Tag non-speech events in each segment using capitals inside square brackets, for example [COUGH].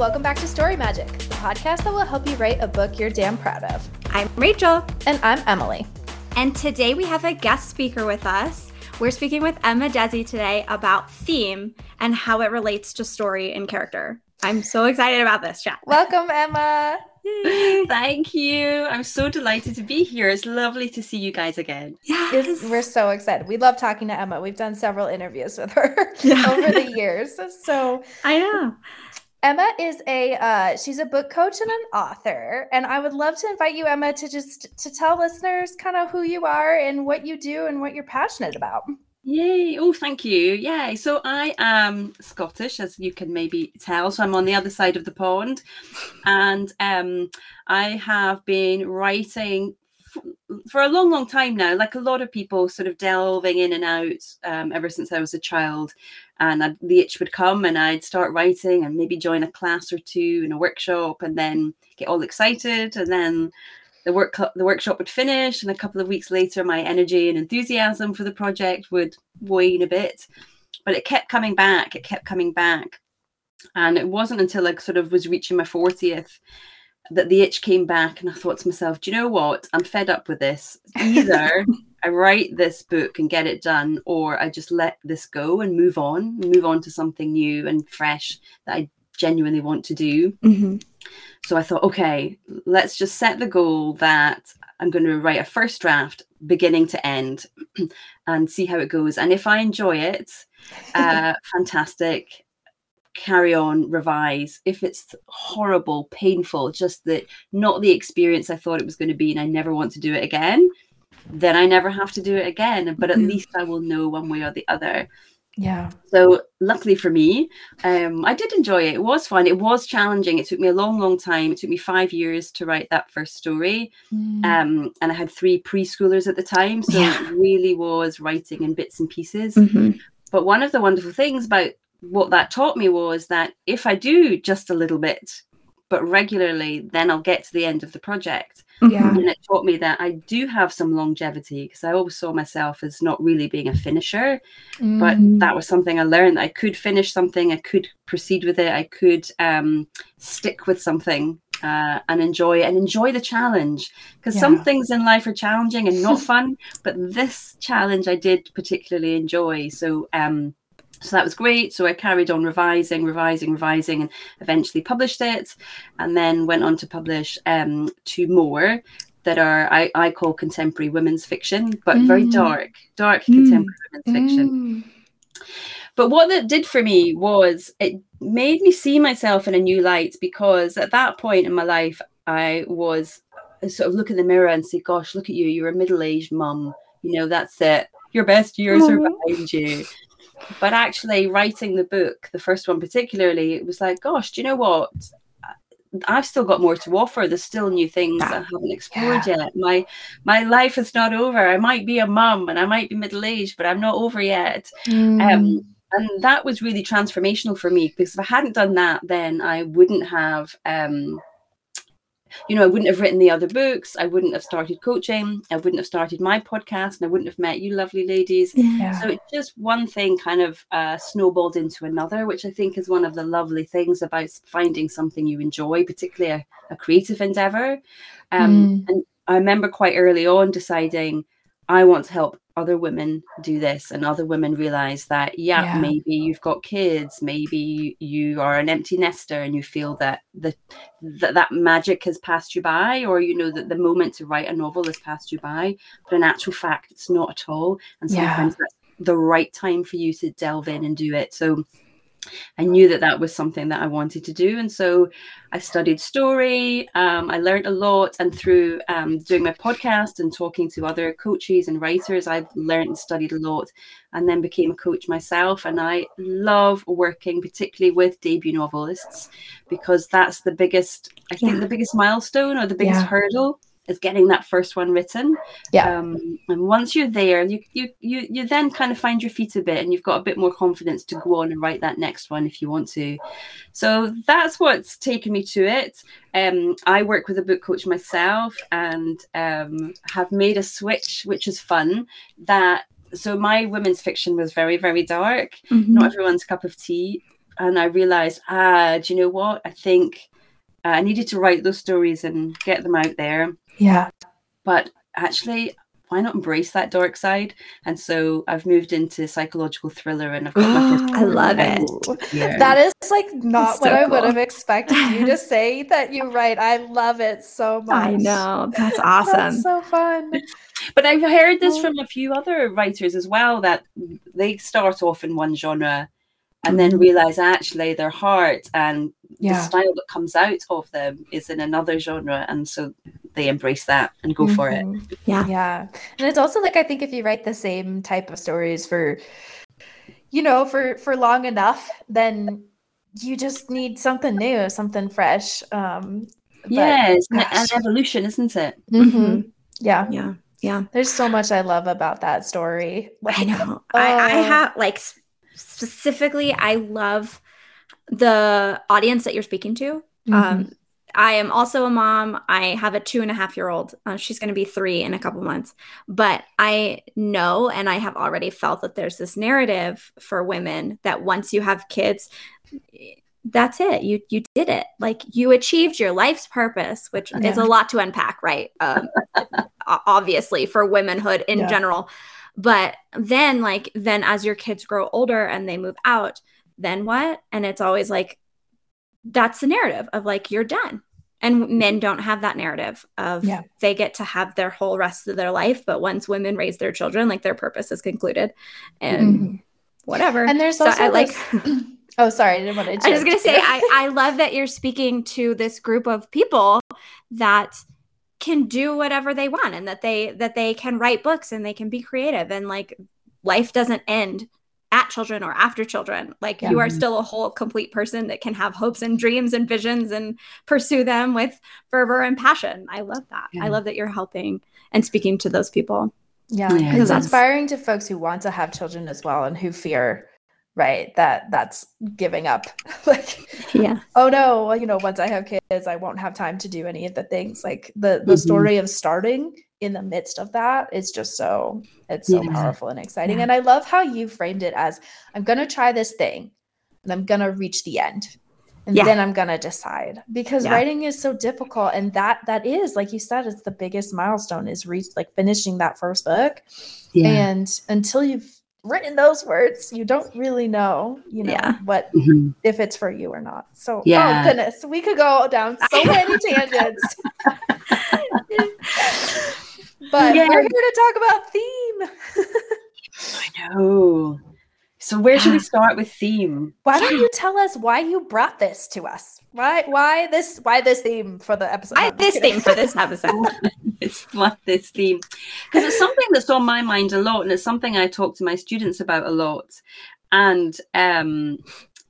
welcome back to Story Magic, the podcast that will help you write a book you're damn proud of. I'm Rachel. And I'm Emily. And today we have a guest speaker with us. We're speaking with Emma Dhesi today about theme and how it relates to story and character. I'm so excited about this chat. Welcome, Emma. Thank you. I'm so delighted to be here. It's lovely to see you guys again. Yes. we're so excited. We love talking to Emma. We've done several interviews with her yeah. [LAUGHS] over the years. So I know. Emma is a uh, she's a book coach and an author, and I would love to invite you, Emma, to just to tell listeners kind of who you are and what you do and what you're passionate about. Yay! Oh, thank you. Yay! So I am Scottish, as you can maybe tell. So I'm on the other side of the pond, and um, I have been writing for a long, long time now. Like a lot of people, sort of delving in and out um, ever since I was a child. And I'd, the itch would come, and I'd start writing, and maybe join a class or two in a workshop, and then get all excited, and then the work the workshop would finish and a couple of weeks later my energy and enthusiasm for the project would wane a bit but it kept coming back it kept coming back and it wasn't until i sort of was reaching my 40th that the itch came back and i thought to myself do you know what i'm fed up with this either [LAUGHS] i write this book and get it done or i just let this go and move on move on to something new and fresh that i genuinely want to do mm-hmm. So I thought, okay, let's just set the goal that I'm going to write a first draft beginning to end [CLEARS THROAT] and see how it goes. And if I enjoy it, [LAUGHS] uh, fantastic. Carry on, revise. If it's horrible, painful, just that not the experience I thought it was going to be, and I never want to do it again, then I never have to do it again. But at mm-hmm. least I will know one way or the other. Yeah. So luckily for me, um, I did enjoy it. It was fun. It was challenging. It took me a long, long time. It took me five years to write that first story. Mm. Um, and I had three preschoolers at the time. So yeah. it really was writing in bits and pieces. Mm-hmm. But one of the wonderful things about what that taught me was that if I do just a little bit, but regularly, then I'll get to the end of the project. Yeah. And it taught me that I do have some longevity because I always saw myself as not really being a finisher. Mm. But that was something I learned that I could finish something, I could proceed with it, I could um, stick with something uh, and enjoy and enjoy the challenge. Because yeah. some things in life are challenging and not [LAUGHS] fun, but this challenge I did particularly enjoy. So, um, so that was great. So I carried on revising, revising, revising, and eventually published it. And then went on to publish um, two more that are I, I call contemporary women's fiction, but mm. very dark, dark mm. contemporary women's fiction. Mm. But what that did for me was it made me see myself in a new light because at that point in my life, I was sort of look in the mirror and say, Gosh, look at you, you're a middle aged mum. You know, that's it. Your best years are behind you but actually writing the book the first one particularly it was like gosh do you know what I've still got more to offer. There's still new things I haven't explored yeah. yet. My my life is not over. I might be a mum and I might be middle aged, but I'm not over yet. Mm. Um, and that was really transformational for me because if I hadn't done that, then I wouldn't have um, you know, I wouldn't have written the other books. I wouldn't have started coaching. I wouldn't have started my podcast, and I wouldn't have met you, lovely ladies. Yeah. So it's just one thing kind of uh, snowballed into another, which I think is one of the lovely things about finding something you enjoy, particularly a, a creative endeavor. Um, mm. And I remember quite early on deciding I want to help other women do this and other women realize that yeah, yeah, maybe you've got kids maybe you are an empty nester and you feel that the that, that magic has passed you by or you know that the moment to write a novel has passed you by but in actual fact it's not at all. And sometimes yeah. that's the right time for you to delve in and do it. So I knew that that was something that I wanted to do. And so I studied story. Um, I learned a lot. And through um, doing my podcast and talking to other coaches and writers, I've learned and studied a lot and then became a coach myself. And I love working particularly with debut novelists because that's the biggest, I think, yeah. the biggest milestone or the biggest yeah. hurdle is getting that first one written. Yeah. Um, and once you're there, you, you you you then kind of find your feet a bit, and you've got a bit more confidence to go on and write that next one if you want to. So that's what's taken me to it. Um, I work with a book coach myself, and um, have made a switch, which is fun. That so my women's fiction was very very dark, mm-hmm. not everyone's cup of tea and I realized, ah, do you know what? I think uh, I needed to write those stories and get them out there. Yeah. But actually, why not embrace that dark side? And so I've moved into psychological thriller, and I've got my first [GASPS] I love it. book here. That is like not That's what so I would have expected you to [LAUGHS] say that you write. I love it so much. I know. That's [LAUGHS] awesome. That's so fun. But I've heard this Oh. from a few other writers as well that they start off in one genre and then mm-hmm. realize actually their heart and the style that comes out of them is in another genre. And so they embrace that and go for it. Mhm. Yeah. Yeah. And it's also like I think if you write the same type of stories for you know, for for long enough, then you just need something new, something fresh. Um but- Yes, an, an evolution, isn't it? Mhm. Yeah. Yeah. Yeah. There's so much I love about that story. I Like, know. I, I Oh. have like specifically, I love the audience that you're speaking to. Mhm. Um, I am also a mom. I have a two and a half year old. Uh, she's going to be three in a couple months. But I know and I have already felt that there's this narrative for women that once you have kids, that's it. You you did it. Like you achieved your life's purpose, which is a lot to unpack, right? Um, obviously for womanhood in Yeah. general. But then, like, then as your kids grow older and they move out, then what? And it's always like, that's the narrative of like, you're done. And men don't have that narrative of Yeah. they get to have their whole rest of their life. But once women raise their children, like their purpose is concluded and Mhm. whatever. And there's So also I like, this- [CLEARS THROAT] Oh, sorry, I didn't want to. [LAUGHS] I was gonna say, I, I love that you're speaking to this group of people that can do whatever they want and that they that they can write books and they can be creative and like life doesn't end at children or after children. Like you are mm-hmm. still a whole complete person that can have hopes and dreams and visions and pursue them with fervor and passion. I love that. Yeah. I love that you're helping and speaking to those people. Yeah, Yeah. it's inspiring to folks who want to have children as well and who fear, right, that that's giving up. [LAUGHS] like, Yeah. oh no, well, you know, once I have kids, I won't have time to do any of the things. Like the the Mhm. story of starting in the midst of that is just so it's so Yeah. powerful and exciting. Yeah. And I love how you framed it as I'm gonna try this thing and I'm gonna reach the end. And Yeah. then I'm gonna decide because writing is so difficult, and that that is like you said, it's the biggest milestone is reach like finishing that first book. And until you've written those words, you don't really know, you know, Yeah. what Mhm. if it's for you or not. So, Yeah. oh goodness, we could go down so many [LAUGHS] tangents. [LAUGHS] but Yeah. we're here to talk about theme. [LAUGHS] I know. So where should we [SIGHS] start with theme? Why don't you tell us why you brought this to us? Why why this why this theme for the episode? I No, I'm just this kidding. theme for this episode. It's what this theme because it's something that's on my mind a lot, and it's something I talk to my students about a lot, and um,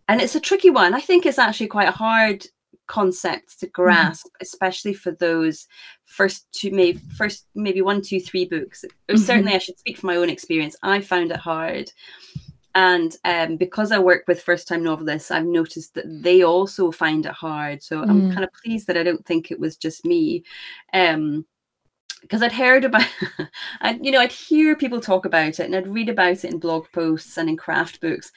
and it's a tricky one. I think it's actually quite a hard concept to grasp, especially for those first two, maybe first maybe one, two, three books. Or Mhm. certainly, I should speak from my own experience. I found it hard. And um, because I work with first time novelists, I've noticed that they also find it hard. So I'm Mm. kind of pleased that I don't think it was just me. Um, because I'd heard about, [LAUGHS] I you know, I'd hear people talk about it and I'd read about it in blog posts and in craft books.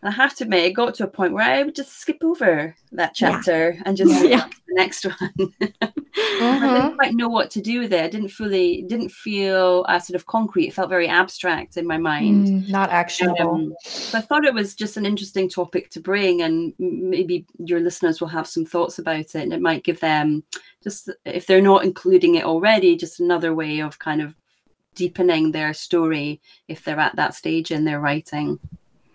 And I have to admit, it got to a point where I would just skip over that Yeah. chapter and just [LAUGHS] Yeah. the next one. [LAUGHS] I Mhm. didn't quite know what to do with it. I didn't fully, didn't feel uh, sort of concrete. It felt very abstract in my mind. Mm, not actionable. Um, so I thought it was just an interesting topic to bring, and maybe your listeners will have some thoughts about it, and it might give them just if they're not including it already, just another way of kind of deepening their story if they're at that stage in their writing.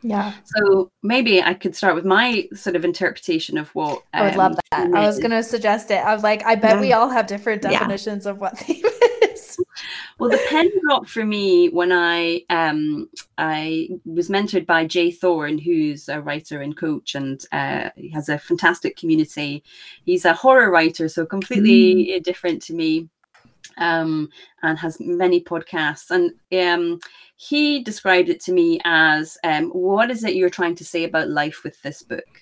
Yeah, So maybe I could start with my sort of interpretation of what I would um, love that. theme I was gonna suggest it. I was like, I bet we all have different Yeah. definitions of what [LAUGHS] theme is. Well, the pen dropped for me when I um I was mentored by J. Thorn, who's a writer and coach, and uh, he has a fantastic community. He's a horror writer, so completely different to me, um, and has many podcasts. And um, he described it to me as, um, "What is it you're trying to say about life with this book?"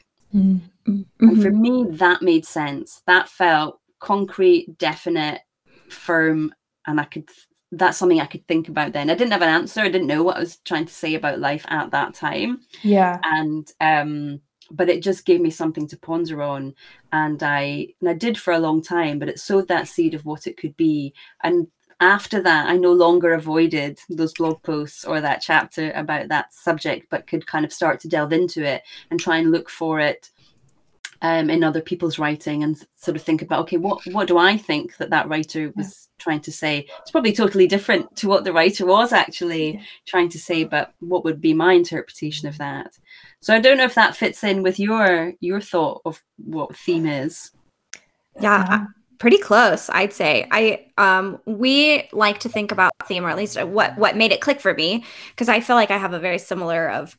And Mhm. for me, that made sense. That felt concrete, definite, firm, and I could. That's something I could think about then. I didn't have an answer. I didn't know what I was trying to say about life at that time, Yeah. and um, but it just gave me something to ponder on and i and i did for a long time but it sowed that seed of what it could be and after that i no longer avoided those blog posts or that chapter about that subject but could kind of start to delve into it and try and look for it um, in other people's writing and sort of think about okay what what do i think that that writer was yeah. trying to say it's probably totally different to what the writer was actually yeah. trying to say but what would be my interpretation of that so i don't know if that fits in with your your thought of what theme is yeah pretty close i'd say. I um we like to think about theme or at least what what made it click for me because i feel like i have a very similar of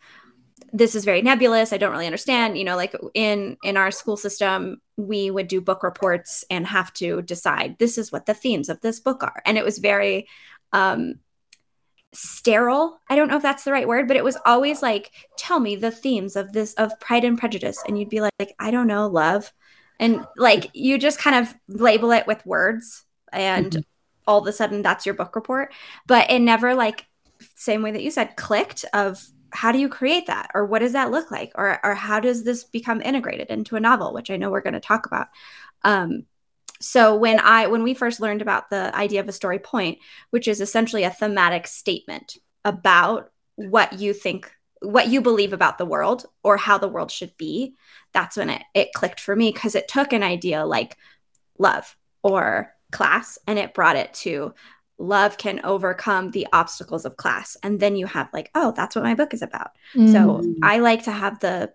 this is very nebulous i don't really understand you know like in in our school system we would do book reports and have to decide this is what the themes of this book are. And it was very um sterile i don't know if that's the right word but it was always like tell me the themes of this of pride and prejudice and you'd be like, like i don't know love and like you just kind of label it with words and mm-hmm. all of a sudden that's your book report. But it never like same way that you said clicked of how do you create that? Or what does that look like? Or, or how does this become integrated into a novel which i know we're going to talk about. Um, so when i when we first learned about the idea of a story point which is essentially a thematic statement about what you think what you believe about the world or how the world should be that's when it, it clicked for me because it took an idea like love or class and it brought it to love can overcome the obstacles of class. And then you have like oh that's what my book is about. Mm. so i like to have the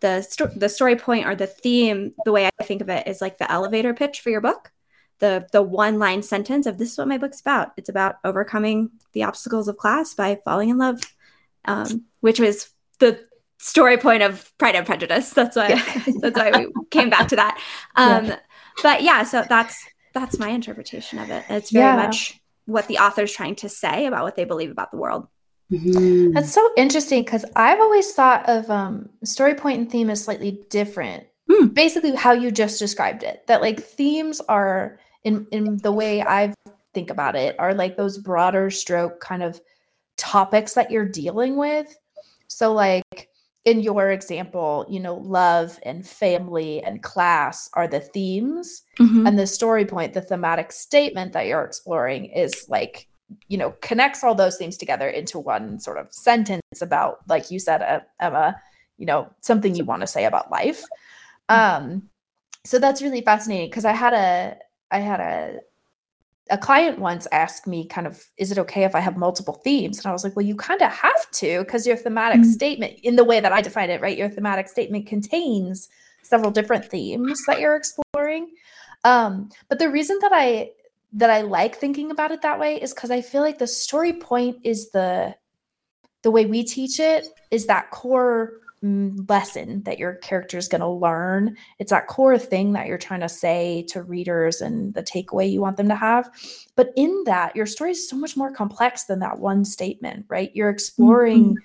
the sto- the story point or the theme the way i think of it is like the elevator pitch for your book. The the one line sentence of this is what my book's about. It's about overcoming the obstacles of class by falling in love um, which was the story point of pride and prejudice that's why yeah. [LAUGHS] that's why we came back to that um, yeah. but yeah so that's that's my interpretation of it it's very yeah. much what the author's trying to say about what they believe about the world. Mm-hmm. That's so interesting because I've always thought of um, story point and theme as slightly different. Mm. Basically, how you just described it. That like themes are in in the way I think about it are like those broader stroke kind of topics that you're dealing with. So like in your example, you know, love and family and class are the themes. Mm-hmm. And the story point, the thematic statement that you're exploring is like, you know, connects all those themes together into one sort of sentence about, like you said, uh, Emma, you know, something you want to say about life. Mm-hmm. Um, so that's really fascinating because I had a I had a a client once asked me kind of is it okay if i have multiple themes and i was like well you kind of have to because your thematic mm-hmm. statement in the way that i define it right your thematic statement contains several different themes that you're exploring um, but the reason that i that i like thinking about it that way is because i feel like the story point is the the way we teach it is that core lesson that your character is going to learn. It's that core thing that you're trying to say to readers and the takeaway you want them to have. But in that, your story is so much more complex than that one statement, right? You're exploring. Mm-hmm.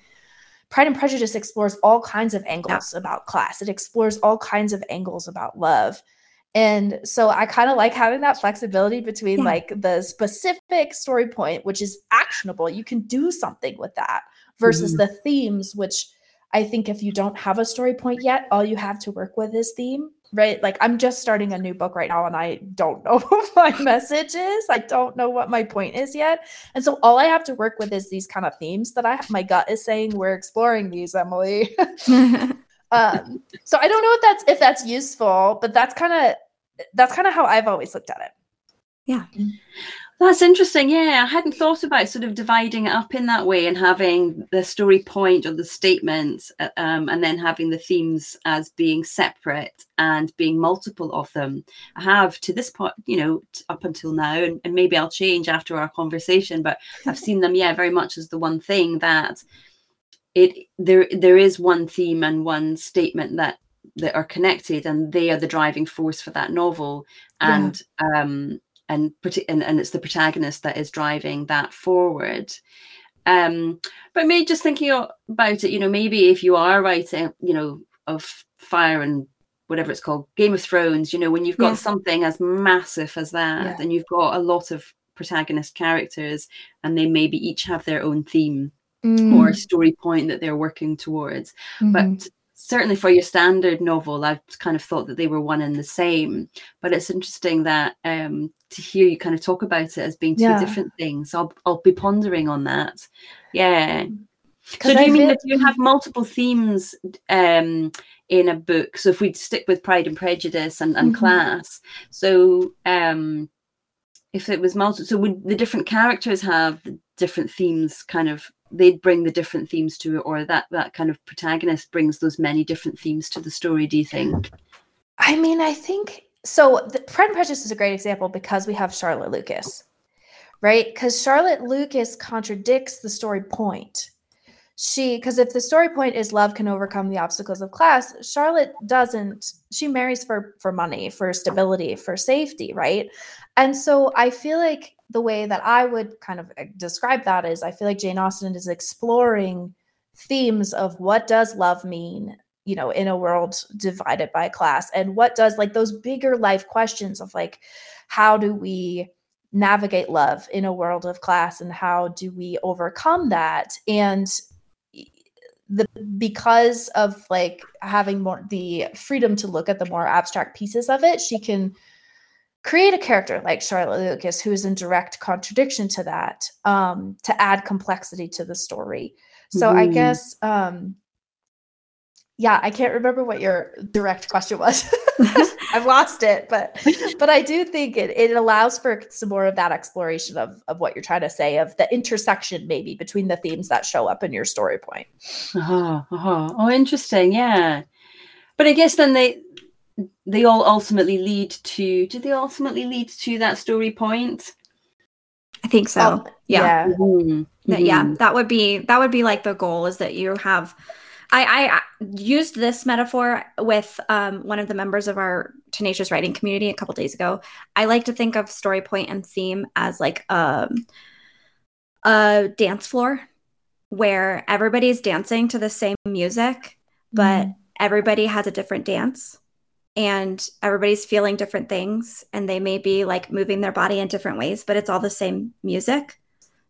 Pride and Prejudice explores all kinds of angles yeah. about class. It explores all kinds of angles about love. And so I kind of like having that flexibility between yeah. like the specific story point, which is actionable. You can do something with that versus mm-hmm. the themes, which I think if you don't have a story point yet, all you have to work with is theme, right? Like I'm just starting a new book right now and I don't [LAUGHS] know what my message is. I don't know what my point is yet. And so all I have to work with is these kind of themes that I have. My gut is saying we're exploring these, Emily. [LAUGHS] [LAUGHS] um, so I don't know if that's if that's useful, but that's kind of that's kind of how I've always looked at it. Yeah. That's interesting. Yeah, I hadn't thought about sort of dividing it up in that way and having the story point or the statement, uh, um, and then having the themes as being separate and being multiple of them. I have to this point, you know, up until now, and, and maybe I'll change after our conversation, but I've seen them, yeah, very much as the one thing that it there there is one theme and one statement that that are connected, and they are the driving force for that novel, and yeah. um and, and and it's the protagonist that is driving that forward um but maybe just thinking about it you know maybe if you are writing you know of fire and whatever it's called game of thrones you know when you've got yeah. something as massive as that yeah. and you've got a lot of protagonist characters and they maybe each have their own theme mm. or story point that they're working towards mm-hmm. but certainly for your standard novel, I've kind of thought that they were one and the same. But it's interesting that um, to hear you kind of talk about it as being two yeah. different things. I'll I'll be pondering on that. Yeah. So do I you mean that you have multiple themes um, in a book? So if we stick with Pride and Prejudice and, and mm-hmm. class, so um, if it was multiple, so would the different characters have different themes kind of they'd bring the different themes to it or that that kind of protagonist brings those many different themes to the story do you think i mean i think so the, pride and prejudice is a great example because we have charlotte lucas right? Because charlotte lucas contradicts the story point. She because if the story point is love can overcome the obstacles of class charlotte doesn't she marries for for money for stability for safety right? And so i feel like the way that I would kind of eh, describe that is I feel like Jane Austen is exploring themes of what does love mean, you know, in a world divided by class and what does like those bigger life questions of like how do we navigate love in a world of class and how do we overcome that and the because of like having more the freedom to look at the more abstract pieces of it she can create a character like Charlotte Lucas who is in direct contradiction to that um, to add complexity to the story. So mm. I mm-hmm. guess um, yeah, I can't remember what your direct question was. [LAUGHS] [LAUGHS] I've lost it, but [LAUGHS] but I do think it it allows for some more of that exploration of of what you're trying to say of the intersection maybe between the themes that show up in your story point. Uh-huh, uh-huh. Oh, interesting. Yeah. But I guess then they they all ultimately lead to do they ultimately lead to that story point i think so oh, yeah yeah. Mm-hmm. That, yeah mm-hmm. that would be that would be like the goal is that you have I, I used this metaphor with um, one of the members of our tenacious writing community a couple days ago. I like to think of story point and theme as like a, um, a dance floor where everybody's dancing to the same music, but mm. everybody has a different dance and everybody's feeling different things and they may be like moving their body in different ways but it's all the same music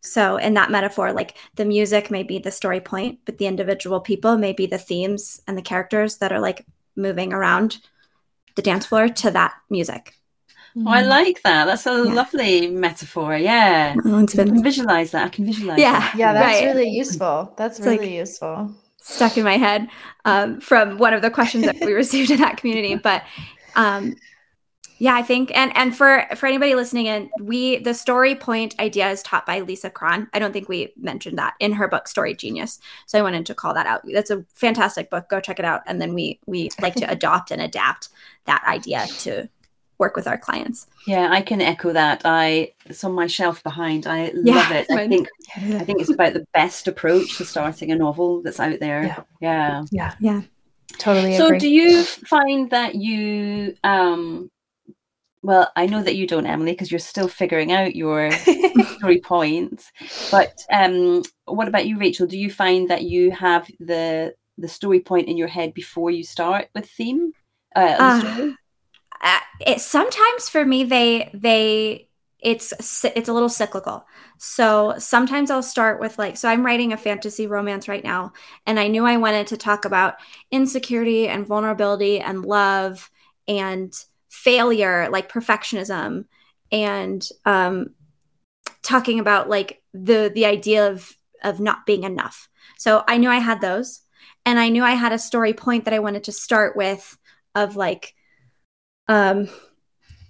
so in that metaphor like the music may be the story point but the individual people may be the themes and the characters that are like moving around the dance floor to that music Oh, I like that. That's a yeah. lovely metaphor. Yeah. Oh, been... I can visualize that. I can visualize yeah. That. Yeah, that's right. really useful. That's it's really like, useful stuck in my head um, from one of the questions that we received in that community. But um, yeah, I think and and for for anybody listening in, we the story point idea is taught by Lisa Cron. I don't think we mentioned that in her book Story Genius. So I wanted to call that out. That's a fantastic book. Go check it out. And then we we like to [LAUGHS] adopt and adapt that idea to work with our clients. Yeah, I can echo that. I it's on my shelf behind. I yeah, love it. I think I think it's about the best approach to starting a novel that's out there. Yeah. Yeah. Yeah. yeah. Totally. So agree. do you find that you um well, I know that you don't, Emily, because you're still figuring out your [LAUGHS] story points. But um, what about you, Rachel? Do you find that you have the the story point in your head before you start with theme? Uh, uh, uh, it sometimes for me they they it's it's a little cyclical. So sometimes I'll start with like so I'm writing a fantasy romance right now and I knew I wanted to talk about insecurity and vulnerability and love and failure like perfectionism and um talking about like the the idea of of not being enough. So I knew I had those and I knew I had a story point that I wanted to start with of like um,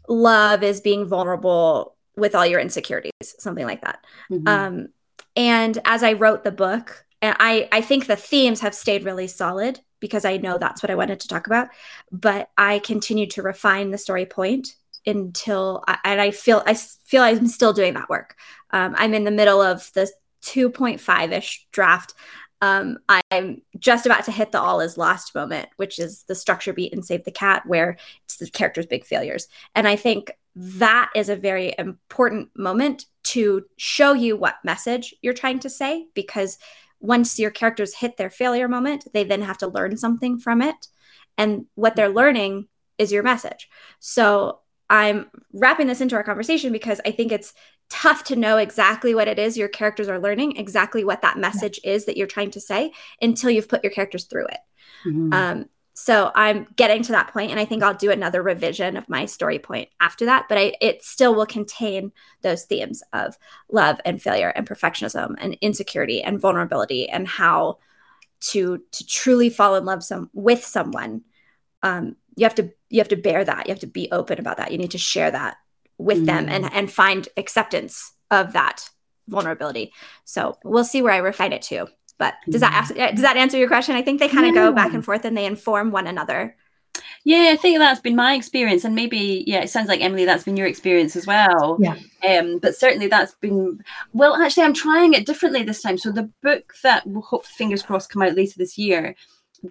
love is being vulnerable with all your insecurities, something like that. Mm-hmm. Um, and as I wrote the book, and I, I think the themes have stayed really solid because I know that's what I wanted to talk about. But I continued to refine the story point until, I, and I feel I feel I'm still doing that work. Um, I'm in the middle of the 2.5 ish draft um, I'm just about to hit the all is lost moment, which is the structure beat and save the cat, where it's the character's big failures. And I think that is a very important moment to show you what message you're trying to say, because once your characters hit their failure moment, they then have to learn something from it. And what they're learning is your message. So I'm wrapping this into our conversation because I think it's tough to know exactly what it is your characters are learning, exactly what that message yeah. is that you're trying to say until you've put your characters through it. Mm-hmm. Um, so I'm getting to that point, and I think I'll do another revision of my story point after that. But I, it still will contain those themes of love and failure and perfectionism and insecurity and vulnerability and how to to truly fall in love some with someone. Um, you have to you have to bear that. You have to be open about that. You need to share that with mm. them and and find acceptance of that vulnerability. So we'll see where I refine it to. But does that ask, does that answer your question? I think they kind of yeah. go back and forth and they inform one another. Yeah, I think that's been my experience, and maybe yeah, it sounds like Emily, that's been your experience as well. Yeah. Um, but certainly that's been well. Actually, I'm trying it differently this time. So the book that will hope fingers crossed come out later this year,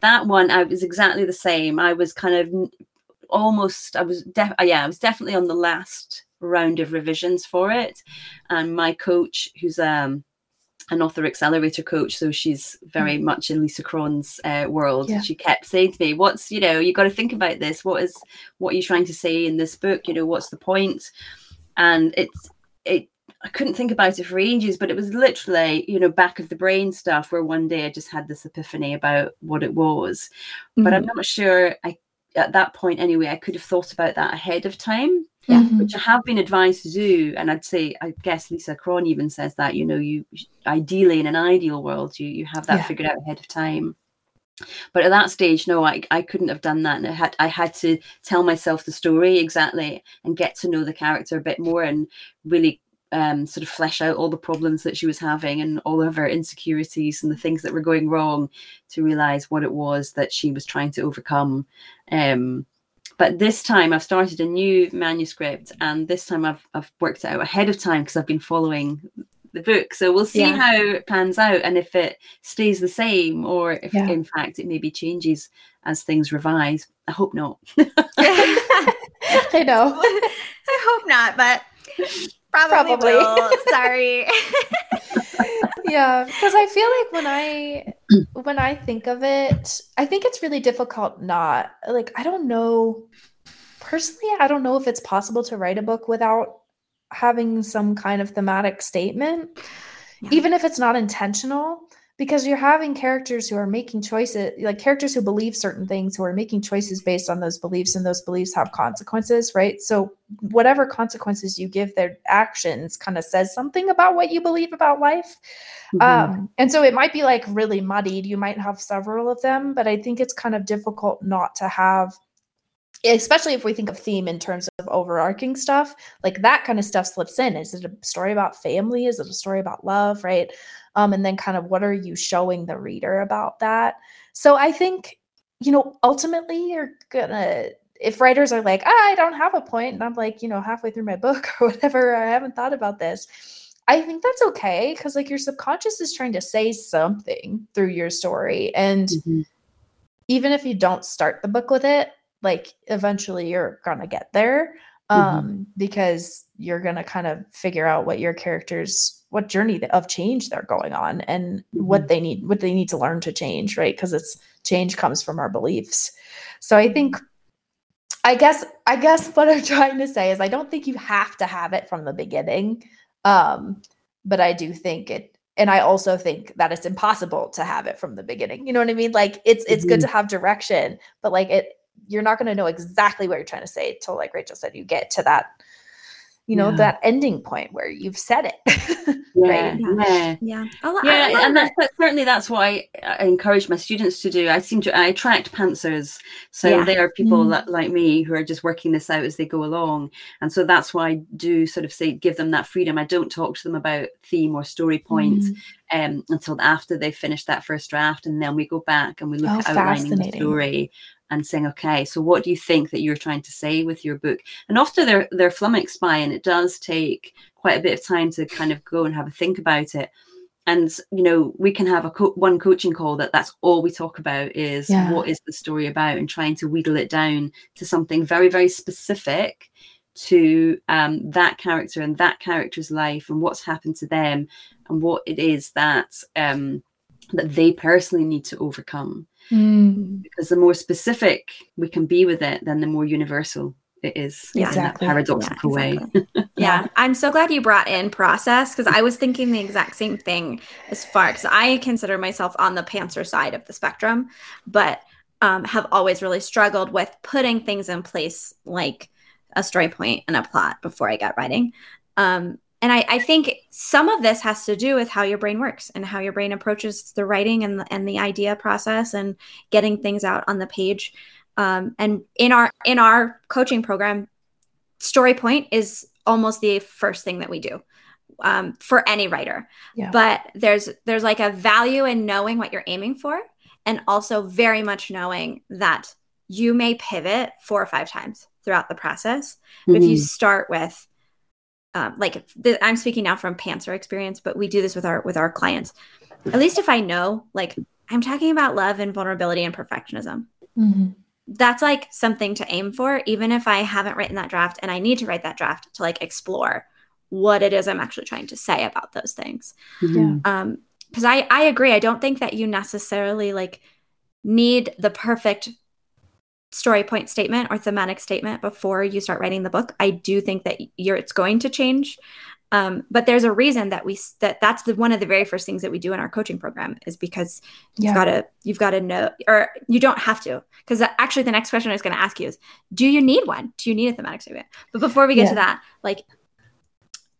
that one I was exactly the same. I was kind of almost. I was def- yeah, I was definitely on the last round of revisions for it, and my coach, who's um an author accelerator coach, so she's very mm. much in Lisa Cron's uh, world. Yeah. She kept saying to me, "What's you know, you got to think about this. What is what are you trying to say in this book? You know, what's the point?" And it's it. I couldn't think about it for ages, but it was literally, you know, back of the brain stuff where one day I just had this epiphany about what it was. Mm-hmm. But I'm mm-hmm. not sure I at that point anyway, I could have thought about that ahead of time yeah, mm-hmm. which I have been advised to do. And I'd say, I guess Lisa Cron even says that, you know, you ideally in an ideal world, you you have that yeah. figured out ahead of time. But at that stage, no, I, I couldn't have done that. And I had I had to tell myself the story exactly and get to know the character a bit more and really um, sort of flesh out all the problems that she was having and all of her insecurities and the things that were going wrong to realize what it was that she was trying to overcome. Um, but this time I've started a new manuscript, and this time I've I've worked it out ahead of time because I've been following the book. So we'll see yeah. how it pans out and if it stays the same or if yeah. in fact it maybe changes as things revise. I hope not. [LAUGHS] I know. [LAUGHS] I hope not, but probably, probably. will. [LAUGHS] Sorry. [LAUGHS] yeah, because I feel like when I when I think of it, I think it's really difficult not like I don't know personally, I don't know if it's possible to write a book without having some kind of thematic statement, yeah. even if it's not intentional because you're having characters who are making choices like characters who believe certain things who are making choices based on those beliefs and those beliefs have consequences right? So whatever consequences you give their actions kind of says something about what you believe about life. Mm-hmm. um, and so it might be like really muddied. You might have several of them but i think it's kind of difficult not to have especially if we think of theme in terms overarching stuff like that kind of stuff slips in. Is it a story about family? Is it a story about love? Right? Um, and then kind of what are you showing the reader about that? So i think you know ultimately you're gonna if writers are like ah, i don't have a point and i'm like you know halfway through my book [LAUGHS] or whatever i haven't thought about this i think that's okay because like your subconscious is trying to say something through your story. And mm-hmm. even if you don't start the book with it like eventually you're gonna get there mm-hmm. um mm-hmm. because you're gonna kind of figure out what your characters what journey of change they're going on and mm-hmm. what they need what they need to learn to change right because it's change comes from our beliefs so i think i guess i guess what i'm [LAUGHS] trying to say is i don't think you have to have it from the beginning um but i do think it and i also think that it's impossible to have it from the beginning you know what i mean like it's it's mm-hmm. good to have direction but like it you're not going to know exactly what you're trying to say till like rachel said you get to that you know yeah. that ending point where you've said it. [LAUGHS] Yeah, yeah. Yeah. Yeah, yeah and that's, certainly that's what I, I, encourage my students to do. I seem to i attract pantsers. So yeah. they are people mm. that, like me who are just working this out as they go along. And so that's why i do sort of say give them that freedom. I don't talk to them about theme or story point mm. um, until after they've finished that first draft and then we go back and we look oh, at outlining the story and saying, okay, so what do you think that you're trying to say with your book? And often they're they're flummoxed by, and it does take quite a bit of time to kind of go and have a think about it. And you know, we can have a co- one coaching call that that's all we talk about is yeah. what is the story about, and trying to wheedle it down to something very very specific to um, that character and that character's life and what's happened to them and what it is that um, that they personally need to overcome Mm. Because the more specific we can be with it, then the more universal it is Yeah. in that Exactly. paradoxical Yeah, way. exactly. [LAUGHS] Yeah, I'm so glad you brought in process because I was thinking the exact same thing as far because I consider myself on the pantser side of the spectrum, but um, have always really struggled with putting things in place like a story point and a plot before I get writing. Um, and I, I think some of this has to do with how your brain works and how your brain approaches the writing and the, and the idea process and getting things out on the page. Um, and in our in our coaching program, story point is almost the first thing that we do um, for any writer Yeah. but there's there's like a value in knowing what you're aiming for and also very much knowing that you may pivot four or five times throughout the process but if you Mhm. start with um, like th- i'm speaking now from pantser experience but we do this with our with our clients. At least if i know like i'm talking about love and vulnerability and perfectionism. Mhm. that's like something to aim for even if i haven't written that draft and i need to write that draft to like explore what it is i'm actually trying to say about those things. Mhm. um because i i agree. I don't think that you necessarily like need the perfect story point statement or thematic statement before you start writing the book i do think that you're it's going to change um, but there's a reason that we that that's the one of the very first things that we do in our coaching program is because Yeah. you've got to you've got to know or you don't have to because actually the next question i was going to ask you is do you need one do you need a thematic statement but before we get Yeah. to that like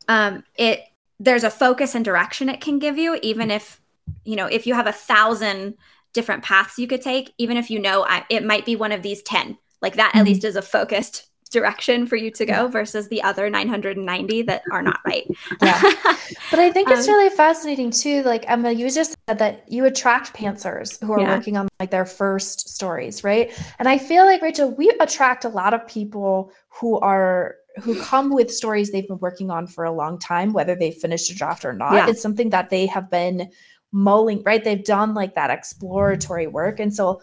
um it there's a focus and direction it can give you even if you know if you have a thousand different paths you could take even if you know I, it might be one of these 10 like that at Mhm. least is a focused [LAUGHS] direction for you to go versus the other 990 that are not right [LAUGHS] Yeah. [LAUGHS] But I think it's Um, really fascinating too. Like Emma, you just said that you attract pantsers who are Yeah. working on like their first stories, right? And I feel like Rachel, we attract a lot of people who are who come with stories they've been working on for a long time, whether they finished a draft or not. Yeah. It's something that they have been mulling, right? They've done like that exploratory work. And so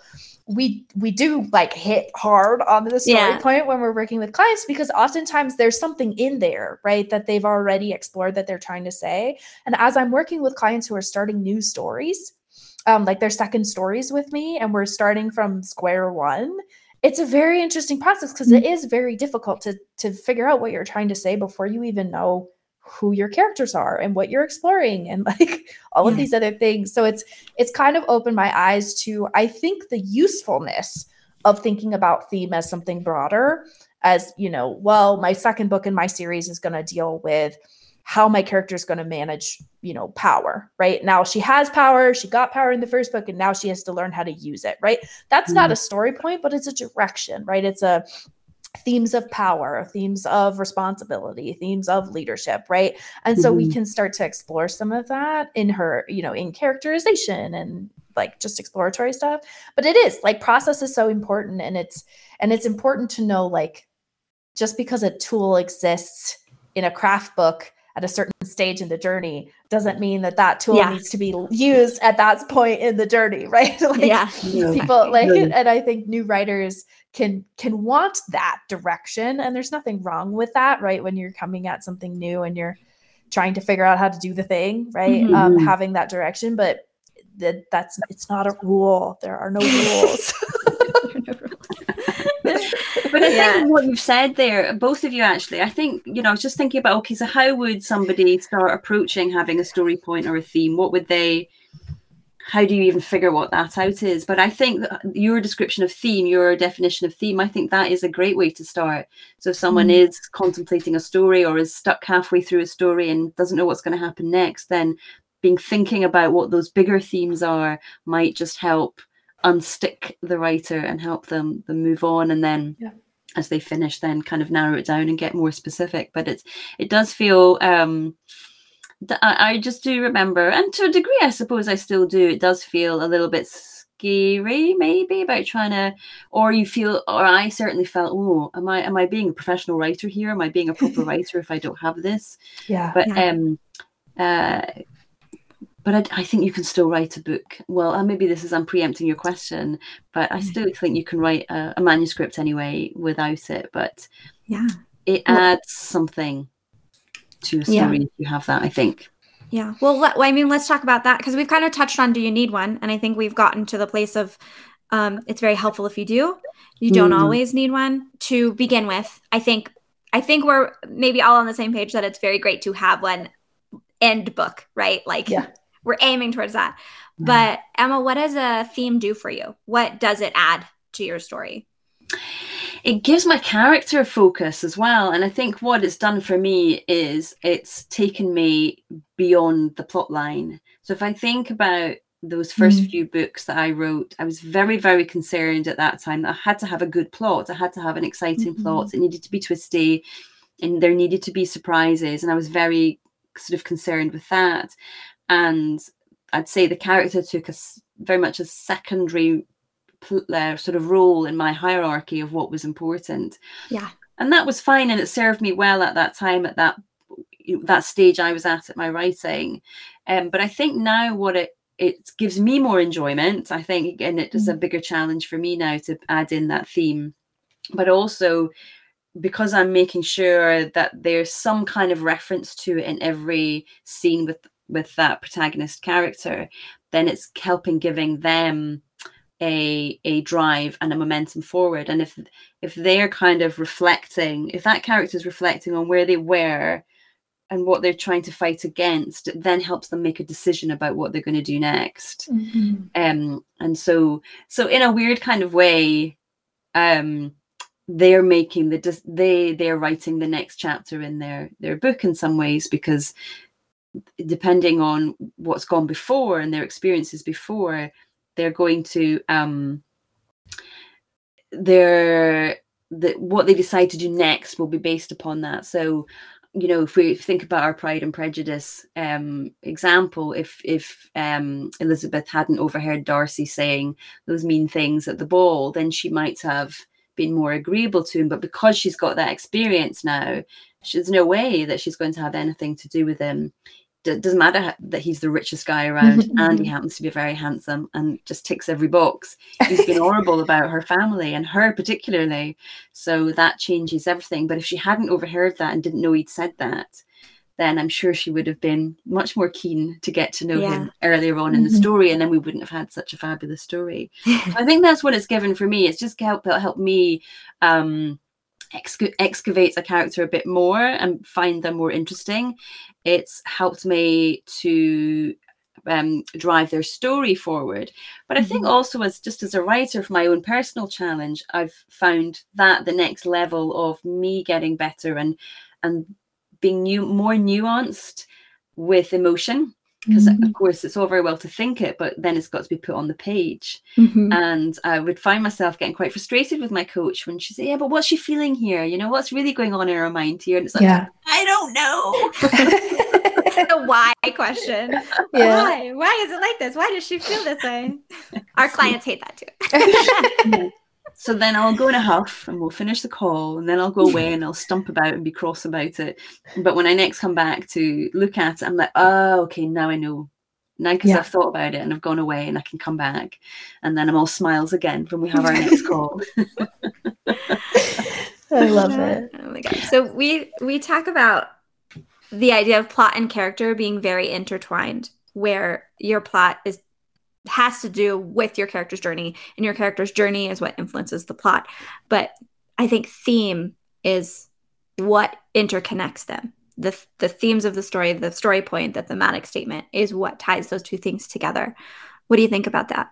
we we do like hit hard on the story Yeah. point when we're working with clients because oftentimes there's something in there right that they've already explored that they're trying to say and as i'm working with clients who are starting new stories um, like their second stories with me and we're starting from square one it's a very interesting process because it is very difficult to to figure out what you're trying to say before you even know who your characters are and what you're exploring and [LAUGHS] like all of Yeah. these other things. So it's it's kind of opened my eyes to i think the usefulness of thinking about theme as something broader as you know well my second book in my series is going to deal with how my character is going to manage you know power right? Now she has power she got power in the first book and now she has to learn how to use it right? That's not mm-hmm. a story point but it's a direction right? It's a themes of power themes of responsibility themes of leadership right and so we Mhm. can start to explore some of that in her you know in characterization and like just exploratory stuff but it is like process is so important and it's and it's important to know like just because a tool exists in a craft book at a certain stage in the journey doesn't mean that that tool Yeah. needs to be used at that [LAUGHS] point in the journey right [LAUGHS] like yeah people like Really. and i think new writers can can want that direction and there's nothing wrong with that right when you're coming at something new and you're trying to figure out how to do the thing right Mhm. um having that direction but that that's it's not a rule there are no rules [LAUGHS] But I Yeah. think what you've said there, both of you actually, I think, you know, I was just thinking about okay, so how would somebody start approaching having a story point or a theme? What would they, how do you even figure what that out is? But I think your description of theme, your definition of theme, I think that is a great way to start. So if someone Mm. is contemplating a story or is stuck halfway through a story and doesn't know what's going to happen next, then being thinking about what those bigger themes are might just help unstick the writer and help them them move on and then Yeah. as they finish then kind of narrow it down and get more specific but it's it does feel um I, just do remember and to a degree i suppose i still do it does feel a little bit scary maybe about trying to or you feel or i certainly felt oh am i am i being a professional writer here? Am i being a proper [LAUGHS] writer if i don't have this? Yeah but Yeah. um uh but I, I think you can still write a book. Well and maybe this is i'm preempting your question but i still think you can write a, a manuscript anyway without it but yeah. it adds something to a Yeah. story if you have that i think Yeah. Well, let, I mean, let's talk about that because we've kind of touched on do you need one? And I think we've gotten to the place of Um, it's very helpful if you do. You don't Mm. always need one to begin with. I think I think we're maybe all on the same page that it's very great to have one end book, right? Like Yeah. we're aiming towards that. But Emma, what does a theme do for you? What does it add to your story? It gives my character a focus as well and i think what it's done for me is it's taken me beyond the plot line. So if i think about those first Mm. few books that i wrote i was very very concerned at that time that i had to have a good plot i had to have an exciting plot it needed to be twisty and there needed to be surprises and i was very sort of concerned with that. And i'd say the character took a very much a secondary uh, sort of role in my hierarchy of what was important. Yeah. And that was fine, and it served me well at that time, at that that stage I was at at my writing. Um, but I think now what it it gives me more enjoyment. I think again it is a bigger challenge for me now to add in that theme, but also because I'm making sure that there's some kind of reference to it in every scene with with that protagonist character, then it's helping giving them a a drive and a momentum forward. And if if they're kind of reflecting, if that character is reflecting on where they were and what they're trying to fight against, it then helps them make a decision about what they're going to do next Mhm. um and so so in a weird kind of way um they're making the they they're writing the next chapter in their their book in some ways because depending on what's gone before and their experiences before they're going to um their the what they decide to do next will be based upon that. So you know if we think about our pride and prejudice um example if if um elizabeth hadn't overheard darcy saying those mean things at the ball then she might have been more agreeable to him. But because she's got that experience now there's no way that she's going to have anything to do with him it doesn't matter that he's the richest guy around. [LAUGHS] And he happens to be very handsome and just ticks every box. He's been horrible about her family and her particularly. So that changes everything. But if she hadn't overheard that and didn't know he'd said that then i'm sure she would have been much more keen to get to know him earlier on in the Mhm. story and then we wouldn't have had such a fabulous story. [LAUGHS] So i think that's what it's given for me. It's just helped help me um exca- excavate a character a bit more and find them more interesting it's helped me to um, drive their story forward. But I think Mhm. also as just as a writer for my own personal challenge, I've found that the next level of me getting better and and being new more nuanced with emotion. Because Mhm. of course it's all very well to think it, but then it's got to be put on the page. Mhm. And I would find myself getting quite frustrated with my coach when she said, Yeah, but what's she feeling here? You know, what's really going on in her mind here? And it's like, Yeah. I don't know. the [LAUGHS] [LAUGHS] why question. yeah. Why? Why is it like this? Why does she feel this way? [LAUGHS] Our clients hate that too. So then I'll go in a huff and we'll finish the call and then I'll go away and I'll stump about and be cross about it. But when I next come back to look at it, I'm like, oh, okay, now I know. Now because Yeah. I've thought about it and I've gone away and I can come back. And then I'm all smiles again when we have our next [LAUGHS] call. I love [LAUGHS] it. Oh my god. So we we talk about the idea of plot and character being very intertwined, where your plot is has to do with your character's journey, and your character's journey is what influences the plot. But I think theme is what interconnects them. The, the themes of the story, the story point, the thematic statement is what ties those two things together. What do you think about that?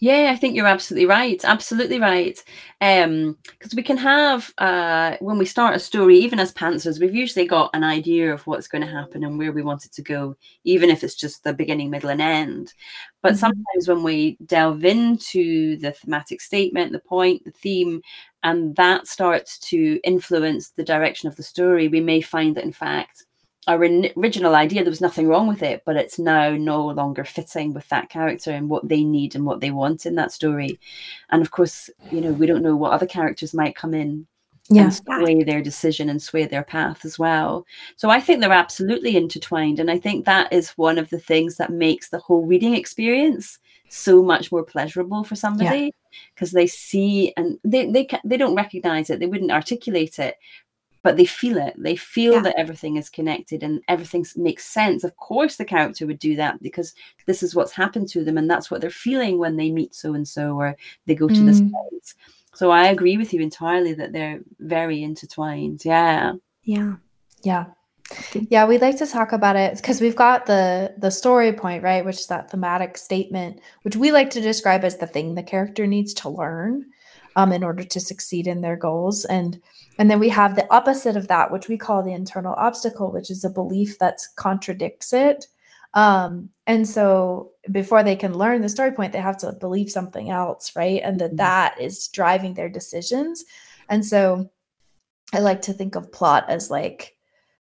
Yeah, I think you're absolutely right. Absolutely right. Um, because we can have uh when we start a story, even as pantsers, we've usually got an idea of what's going to happen and where we want it to go, even if it's just the beginning, middle, and end. But Mhm. sometimes when we delve into the thematic statement, the point, the theme, and that starts to influence the direction of the story, we may find that in fact our original idea there was nothing wrong with it but it's now no longer fitting with that character and what they need and what they want in that story. And of course you know we don't know what other characters might come in Yeah. and sway their decision and sway their path as well. So i think they're absolutely intertwined and i think that is one of the things that makes the whole reading experience so much more pleasurable for somebody because they see and they they they don't recognize it they wouldn't articulate it but they feel it they feel Yeah. that everything is connected and everything makes sense of course the character would do that because this is what's happened to them and that's what they're feeling when they meet so and so or they go to this Mm. place so i agree with you entirely that they're very intertwined yeah Yeah. Yeah. Yeah, we'd like to talk about it because we've got the the story point, right? Which is that thematic statement, which we like to describe as the thing the character needs to learn um, in order to succeed in their goals. And and then we have the opposite of that, which we call the internal obstacle, which is a belief that contradicts it. Um, and so before they can learn the story point, they have to believe something else, right? And that Mhm. that is driving their decisions. And so I like to think of plot as like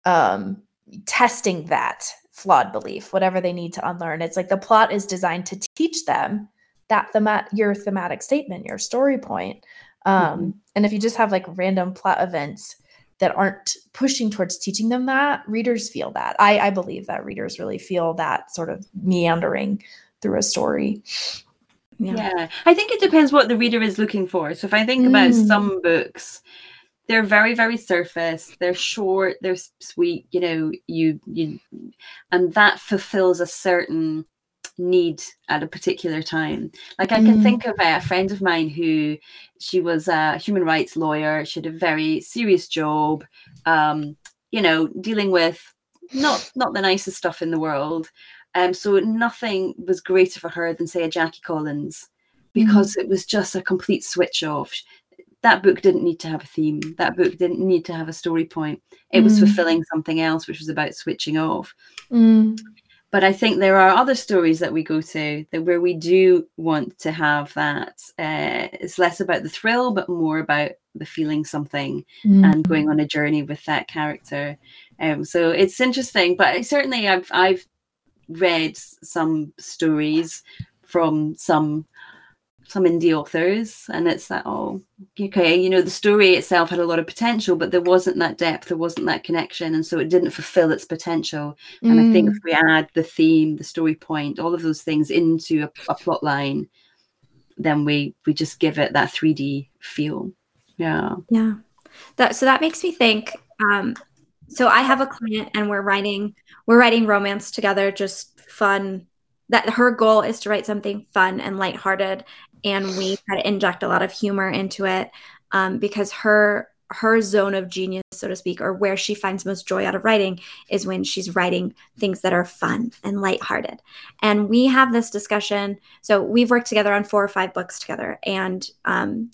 um, testing that flawed belief, whatever they need to unlearn. It's like the plot is designed to teach them that thema- your thematic statement, your story point. Um, And if you just have like random plot events that aren't pushing towards teaching them that, readers feel that. I, I believe that readers really feel that sort of meandering through a story. Yeah. Yeah. I think it depends what the reader is looking for. So if I think about Mm. some books, they're very, very surface. They're short. They're sweet. You know, you you, and that fulfills a certain need at a particular time. Like I can Mm. think of a friend of mine who she was a human rights lawyer. She had a very serious job. Um, you know, dealing with not not the nicest stuff in the world. Um, so nothing was greater for her than say a Jackie Collins because it was just a complete switch off. That book didn't need to have a theme. That book didn't need to have a story point. It was Mm. fulfilling something else, which was about switching off. But I think there are other stories that we go to that where we do want to have that. Uh, it's less about the thrill, but more about the feeling something Mm. and going on a journey with that character. Um, so it's interesting, but certainly I've I've read some stories from some some indie authors, and it's that oh okay, you know the story itself had a lot of potential, but there wasn't that depth, there wasn't that connection, and so it didn't fulfill its potential. And I think Mm. if we add the theme, the story point, all of those things into a, a plot line, then we we just give it that 3D feel. Yeah. Yeah. That so that makes me think. Um, so I have a client and we're writing we're writing romance together, just fun. That her goal is to write something fun and lighthearted, and we try to inject a lot of humor into it um, because her her zone of genius, so to speak, or where she finds most joy out of writing is when she's writing things that are fun and lighthearted. And we have this discussion. So we've worked together on four or five books together, and um,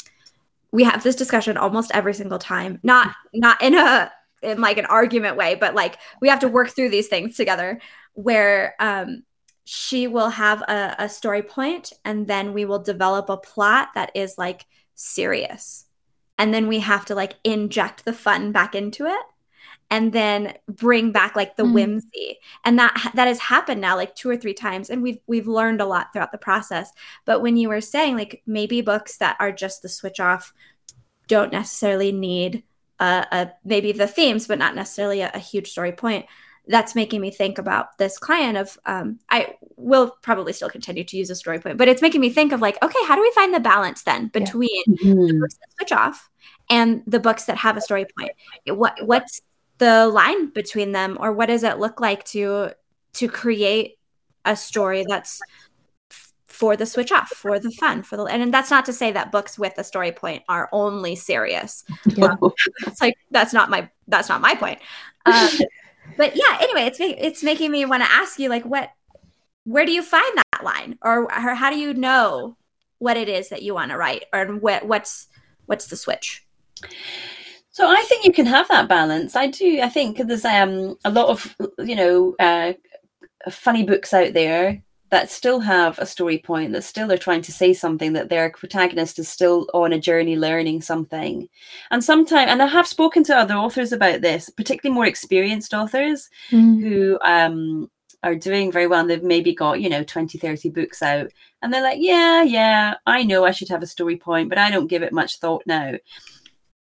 we have this discussion almost every single time. Not not in a in like an argument way, but like we have to work through these things together. Where um, she will have a, a story point, and then we will develop a plot that is like serious. And then we have to like inject the fun back into it and then bring back like the Mm. whimsy. And that that has happened now like two or three times and we've we've learned a lot throughout the process. But when you were saying like maybe books that are just the switch off don't necessarily need a, a maybe the themes but not necessarily a, a huge story point that's making me think about this client of um, i will probably still continue to use a story point but it's making me think of like okay how do we find the balance then Yeah. between the books that switch off and the books that have a story point what what's the line between them or what does it look like to to create a story that's f- for the switch off for the fun for the and, and that's not to say that books with a story point are only serious Yeah. [LAUGHS] it's like that's not my that's not my point um, [LAUGHS] but yeah anyway it's it's making me want to ask you like what where do you find that line or, or how do you know what it is that you want to write or what what's what's the switch So I think you can have that balance. I do. I think there's um a lot of you know uh, funny books out there that still have a story point that still are trying to say something that their protagonist is still on a journey learning something and sometimes and i have spoken to other authors about this particularly more experienced authors Mm. who um are doing very well and they've maybe got you know 20 30 books out and they're like yeah yeah i know i should have a story point but i don't give it much thought now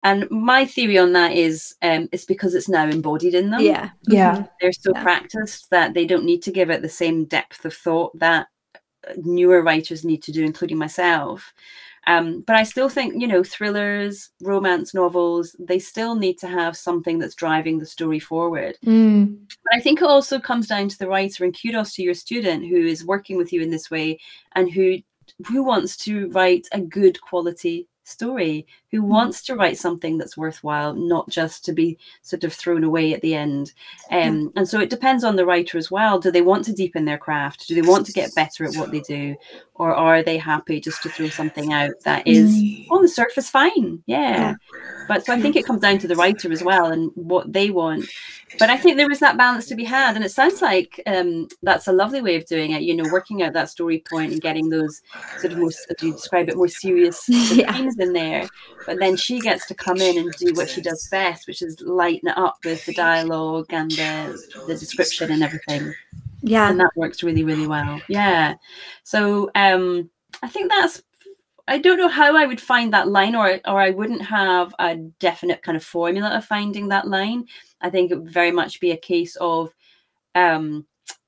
and my theory on that is um it's because it's now embodied in them yeah Yeah. they're so Yeah. practiced that they don't need to give it the same depth of thought that uh, newer writers need to do including myself Um, but I still think, you know, thrillers, romance novels, they still need to have something that's driving the story forward. Mm. But I think it also comes down to the writer and kudos to your student who is working with you in this way and who who wants to write a good quality story who Mm-hmm. wants to write something that's worthwhile not just to be sort of thrown away at the end. Um, and so it depends on the writer as well. Do they want to deepen their craft? Do they want to get better at what they do or are they happy just to throw something out that is on the surface fine? Yeah. But so i think it comes down to the writer as well and what they want. But i think there is that balance to be had and it sounds like um, that's a lovely way of doing it you know working out that story point and getting those sort of more as you describe it more serious [LAUGHS] Yeah. themes in there. But then she gets to come in and do what she does best which is lighten it up with the dialogue and the, the description and everything Yeah. and that works really really well. Yeah. So um i think that's i don't know how i would find that line or or i wouldn't have a definite kind of formula of finding that line. I think it would very much be a case of um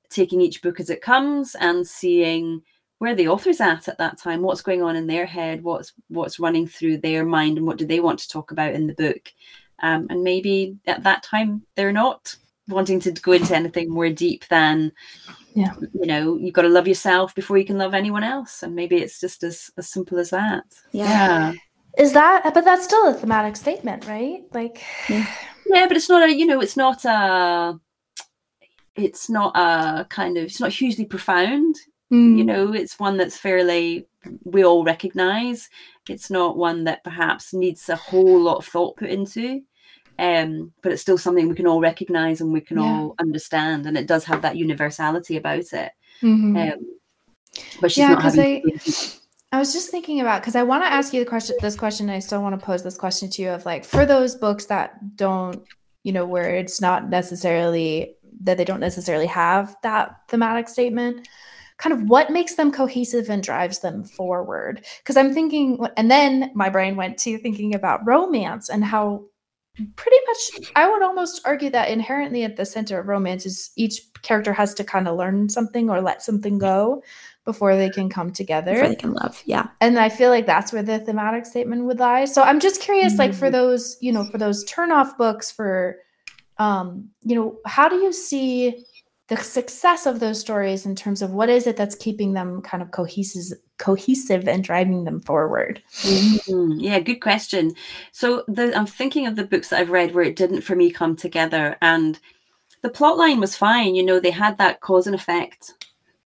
taking each book as it comes and seeing where the author's at at that time what's going on in their head what's what's running through their mind and what do they want to talk about in the book. Um, and maybe at that time they're not wanting to go into anything more deep than Yeah. you know you've got to love yourself before you can love anyone else and maybe it's just as as simple as that Yeah. Is that, but that's still a thematic statement, right? Like, Yeah. yeah but it's not a you know it's not a it's not a kind of it's not hugely profound mm, you know it's one that's fairly we all recognize it's not one that perhaps needs a whole lot of thought put into um but it's still something we can all recognize and we can Yeah. all understand and it does have that universality about it mhm. um but she's Yeah, not having I- I was just thinking about because I want to ask you the question. This question, I still want to pose this question to you of like for those books that don't, you know, where it's not necessarily that they don't necessarily have that thematic statement. Kind of what makes them cohesive and drives them forward? Because I'm thinking, and then my brain went to thinking about romance and how pretty much I would almost argue that inherently at the center of romance is each character has to kind of learn something or let something go before they can come together Before they can love. Yeah. and i feel like that's where the thematic statement would lie so i'm just curious like for Mhm. those you know for those turn off books for um you know how do you see the success of those stories in terms of what is it that's keeping them kind of cohesive cohesive and driving them forward Mm, yeah, good question. So the, I'm thinking of the books that I've read where it didn't for me come together, and the plot line was fine. You know, they had that cause and effect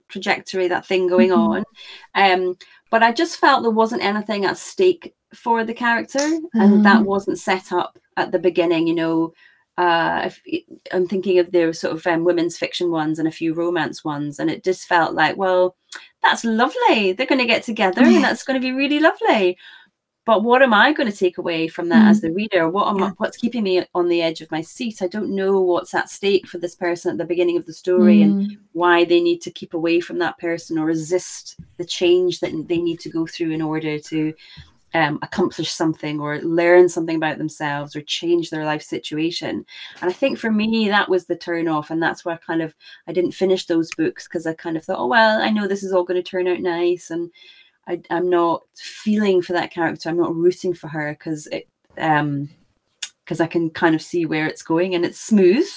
trajectory, that thing going Mhm. on. Um, but I just felt there wasn't anything at stake for the character, and that Mm. wasn't set up at the beginning. You know, uh, I'm thinking of the sort of um, women's fiction ones and a few romance ones, and it just felt like, well, that's lovely. They're going to get together, and that's going to be really lovely. But what am I going to take away from that as the reader? What am I, Yeah. what's keeping me on the edge of my seat? I don't know what's at stake for this person at the beginning of the story, and Mm, why they need to keep away from that person or resist the change that they need to go through in order to um, accomplish something or learn something about themselves or change their life situation. And I think for me, that was the turn off. And that's where I kind of, I didn't finish those books because I kind of thought, oh, well, I know this is all going to turn out nice. And I, I'm not feeling for that character. I'm not rooting for her because it, um, because I can kind of see where it's going and it's smooth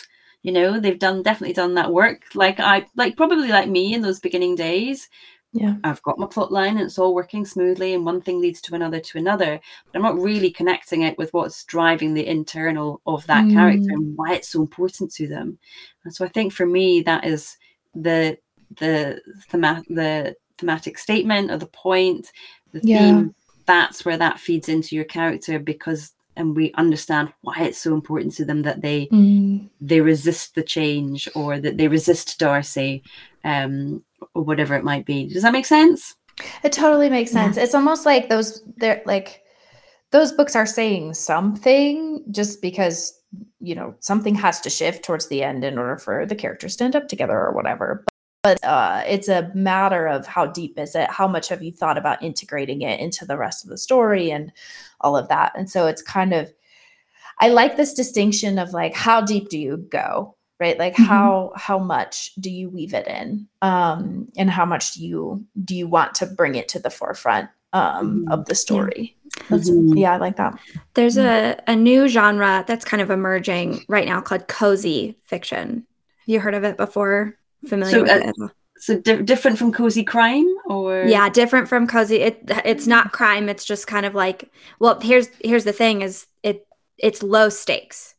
you know they've done definitely done that work like i like probably like me in those beginning days Yeah. i've got my plot line and it's all working smoothly and one thing leads to another to another but i'm not really connecting it with what's driving the internal of that character Mm. and why it's so important to them and so i think for me that is the the thema- the thematic statement or the point the Yeah. theme that's where that feeds into your character because and we understand why it's so important to them that they mm, they resist the change or that they resist Darcy um or whatever it might be. Does that make sense? It totally makes Yeah. sense. It's almost like those they're like those books are saying something just because you know something has to shift towards the end in order for the characters to end up together or whatever. But uh, it's a matter of how deep is it? How much have you thought about integrating it into the rest of the story and all of that? And so it's kind of I like this distinction of like how deep do you go, right? Like Mhm. how how much do you weave it in, um, and how much do you do you want to bring it to the forefront? um, Mhm. of the story. That's, Mhm. Yeah, I like that. There's a, a new genre that's kind of emerging right now called cozy fiction. have You heard of it before? Familiar So, with uh, it? So di- different from cozy crime, or Yeah, different from cozy. It it's not crime. It's just kind of like well, here's here's the thing: is it it's low stakes.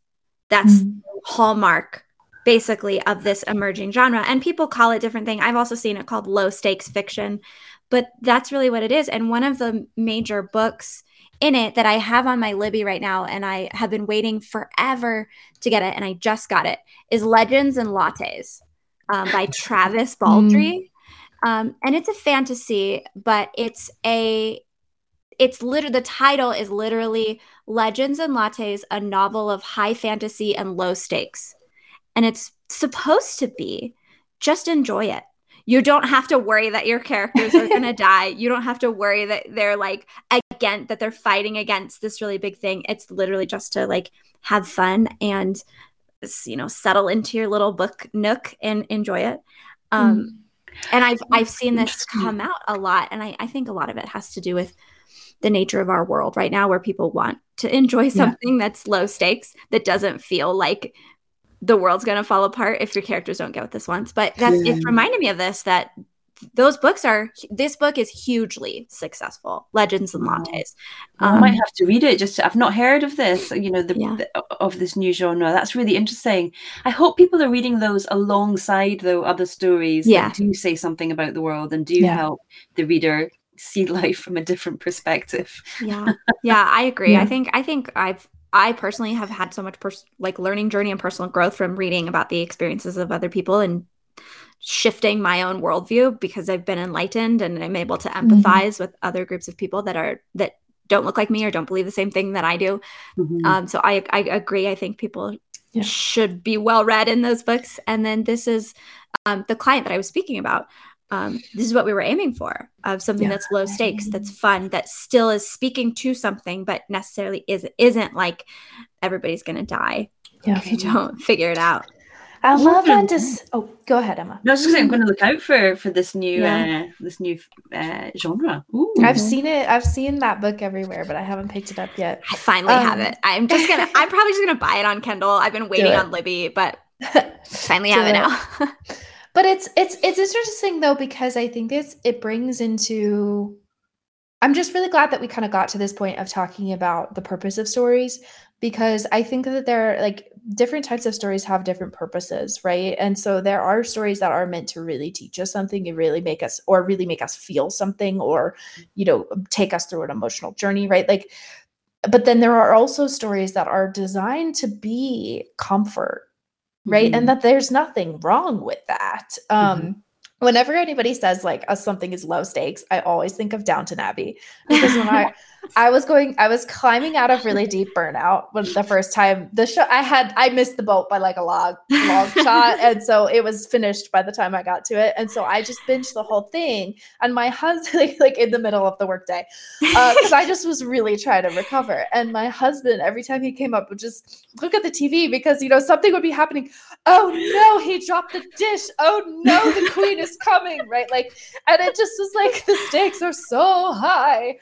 That's Mm. hallmark basically of this emerging genre and people call it different thing. I've also seen it called low stakes fiction but that's really what it is and one of the major books in it that i have on my libby right now and i have been waiting forever to get it and i just got it is legends and lattes um, by [LAUGHS] travis baldree. Um, and it's a fantasy but it's a it's literally the title is literally Legends and Lattes, a novel of high fantasy and low stakes. And it's supposed to be just enjoy it. You don't have to worry that your characters are going [LAUGHS] to die. You don't have to worry that they're like again that they're fighting against this really big thing. It's literally just to like have fun and you know settle into your little book nook and enjoy it. Um, and I've I've seen this come out a lot, and I, I think a lot of it has to do with the nature of our world right now, where people want to enjoy something that's low stakes that doesn't feel like the world's going to fall apart if your characters don't get what this wants. But that's Yeah. it reminded me of this that those books are this book is hugely successful legends and Wow. lattes I um, might have to read it. Just I've not heard of this. You know, the, Yeah. the of this new genre. That's really interesting. I hope people are reading those alongside though other stories Yeah. that do say something about the world and do Yeah. help the reader see [LAUGHS] life from a different perspective. yeah yeah i agree i think i think i've i personally have had so much pers- like learning journey and personal growth from reading about the experiences of other people and shifting my own worldview because i've been enlightened and i'm able to Mm-hmm. empathize with other groups of people that are that don't look like me or don't believe the same thing that i do Mhm. um, so I, I agree i think people Yeah. should be well read in those books and then this is um, the client that i was speaking about um, this is what we were aiming for of something Yeah. that's low stakes that's fun that still is speaking to something but necessarily is, isn't like everybody's gonna die Yeah. if you don't [LAUGHS] figure it out I love Yeah. that. Just oh, go ahead, Emma. No, I was just saying, I'm going to look out for for this new Yeah. uh, this new uh, genre. Ooh. I've seen it. I've seen that book everywhere, but I haven't picked it up yet. i finally have Um, it i'm just gonna [LAUGHS] i'm probably just gonna buy it on kindle i've been waiting on libby but [LAUGHS] finally have it it. now But it's it's it's interesting though because I think it's it brings into I'm just really glad that we kind of got to this point of talking about the purpose of stories because I think that there are like different types of stories have different purposes, right? And so there are stories that are meant to really teach us something and really make us or really make us feel something or you know take us through an emotional journey, right? Like but then there are also stories that are designed to be comfort right? Mhm. and that there's nothing wrong with that. Um whenever anybody says like uh, something is low stakes i always think of downton abbey because when i [LAUGHS] i was going i was climbing out of really deep burnout when the first time the show i had i missed the boat by like a long long [LAUGHS] shot and so it was finished by the time i got to it and so i just binged the whole thing and my husband [LAUGHS] like in the middle of the workday uh, because I just was really trying to recover. And my husband, every time he came up, would just look at the TV because you know something would be happening. Oh no, he dropped the dish. Oh no, the queen is coming, right? Like, and it just was like the stakes are so high,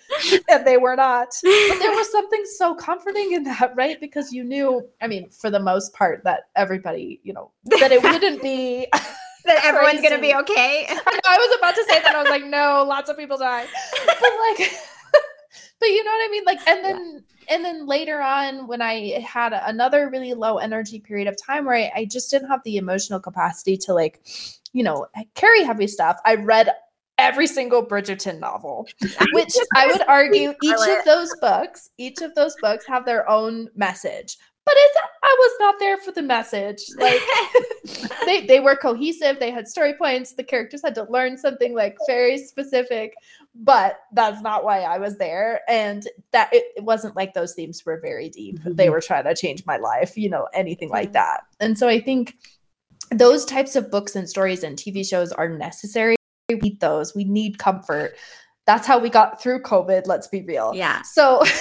and they were not. [LAUGHS] But there was something so comforting in that, right? Because you knew, I mean, for the most part, that everybody, you know, that it wouldn't be. [LAUGHS] that everyone's gonna be okay [LAUGHS] I, I was about to say that. I was like, no, lots of people die. But like, but you know what I mean? Like, and then and then later on, when I had another really low energy period of time where I, I just didn't have the emotional capacity to like, you know, carry heavy stuff, I read every single Bridgerton novel, [LAUGHS] which I would argue each of those books, each of those books have their own message. But it's I was not there for the message. Like [LAUGHS] they they were cohesive they had story points the characters had to learn something like very specific but that's not why i was there and that it, it wasn't like those themes were very deep they Mhm. were trying to change my life you know anything like that and so i think those types of books and stories and tv shows are necessary we need those. We need comfort. That's how we got through covid let's be real. Yeah. So [LAUGHS]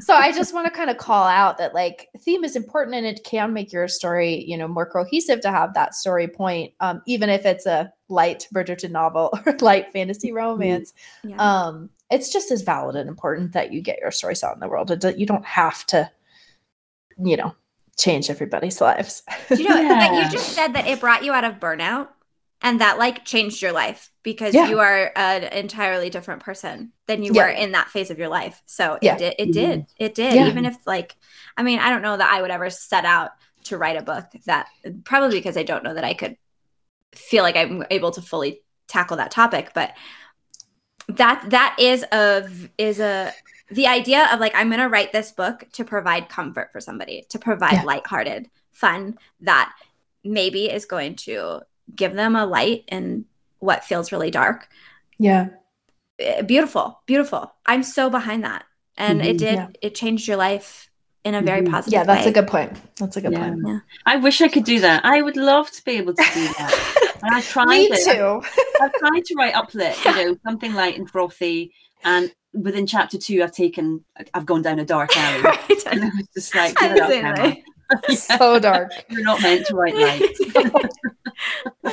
so i just want to kind of call out that like theme is important and it can make your story you know more cohesive to have that story point um even if it's a light bridgerton novel [LAUGHS] or light fantasy romance. Yeah. Um it's just as valid and important that you get your stories out in the world. You don't have to, you know, change everybody's lives. Do you know yeah. that you just said that it brought you out of burnout and that like changed your life because yeah. you are an entirely different person than you yeah. were in that phase of your life. So it did it did. Mm-hmm. It did. Even if like I mean, I don't know that I would ever set out to write a book that probably because I don't know that I could feel like I'm able to fully tackle that topic, but that that is a is a the idea of like i'm going to write this book to provide comfort for somebody to provide yeah. lighthearted fun that maybe is going to give them a light in what feels really dark yeah eh, beautiful beautiful i'm so behind that and mm-hmm, it did yeah. it changed your life in a very mm-hmm. positive yeah that's way. a good point that's a good yeah. point yeah. i wish i could do that i would love to be able to do that [LAUGHS] and i tried Me it. too. I've tried to write uplit you know something light and frothy and within chapter two, I've taken, I've gone down a dark alley. [LAUGHS] right. And I was just like, [LAUGHS] give it up, yeah. [LAUGHS] so dark. You're not meant to write light. [LAUGHS]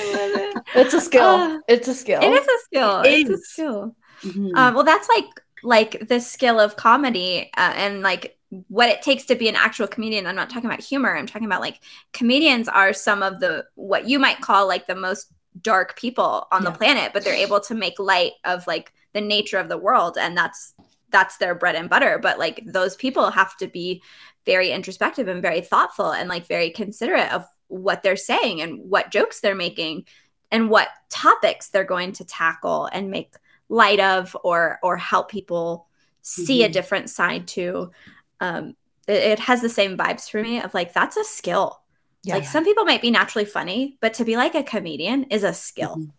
it's a skill. Uh, it's a skill. It is a skill. It it's is. a skill. Mm-hmm. Um, well, that's like like the skill of comedy uh, and like what it takes to be an actual comedian. I'm not talking about humor. I'm talking about like comedians are some of the what you might call like the most dark people on yeah. the planet, but they're able to make light of like the nature of the world and that's that's their bread and butter but like those people have to be very introspective and very thoughtful and like very considerate of what they're saying and what jokes they're making and what topics they're going to tackle and make light of or or help people see mm-hmm. a different side to um it, it, has the same vibes for me of like that's a skill yeah. like some people might be naturally funny but to be like a comedian is a skill mm-hmm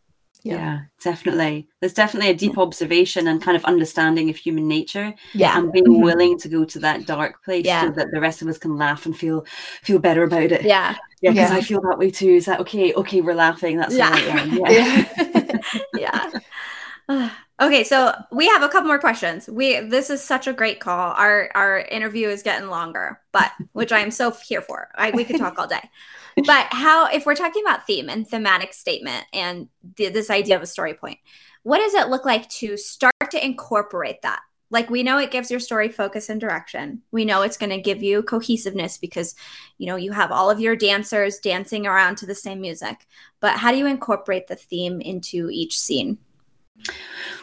yeah. yeah. definitely there's definitely a deep observation and kind of understanding of human nature yeah and being mm-hmm. willing to go to that dark place yeah. so that the rest of us can laugh and feel feel better about it yeah yeah because yeah. i feel that way too is that okay okay we're laughing that's yeah right yeah, yeah. [LAUGHS] [LAUGHS] [SIGHS] okay so we have a couple more questions. We this is such a great call. Our our interview is getting longer but which i am so here for. I, we could talk all day. But how if we're talking about theme and thematic statement and this idea of a story point what does it look like to start to incorporate that? Like we know it gives your story focus and direction. We know it's going to give you cohesiveness because you know you have all of your dancers dancing around to the same music. But how do you incorporate the theme into each scene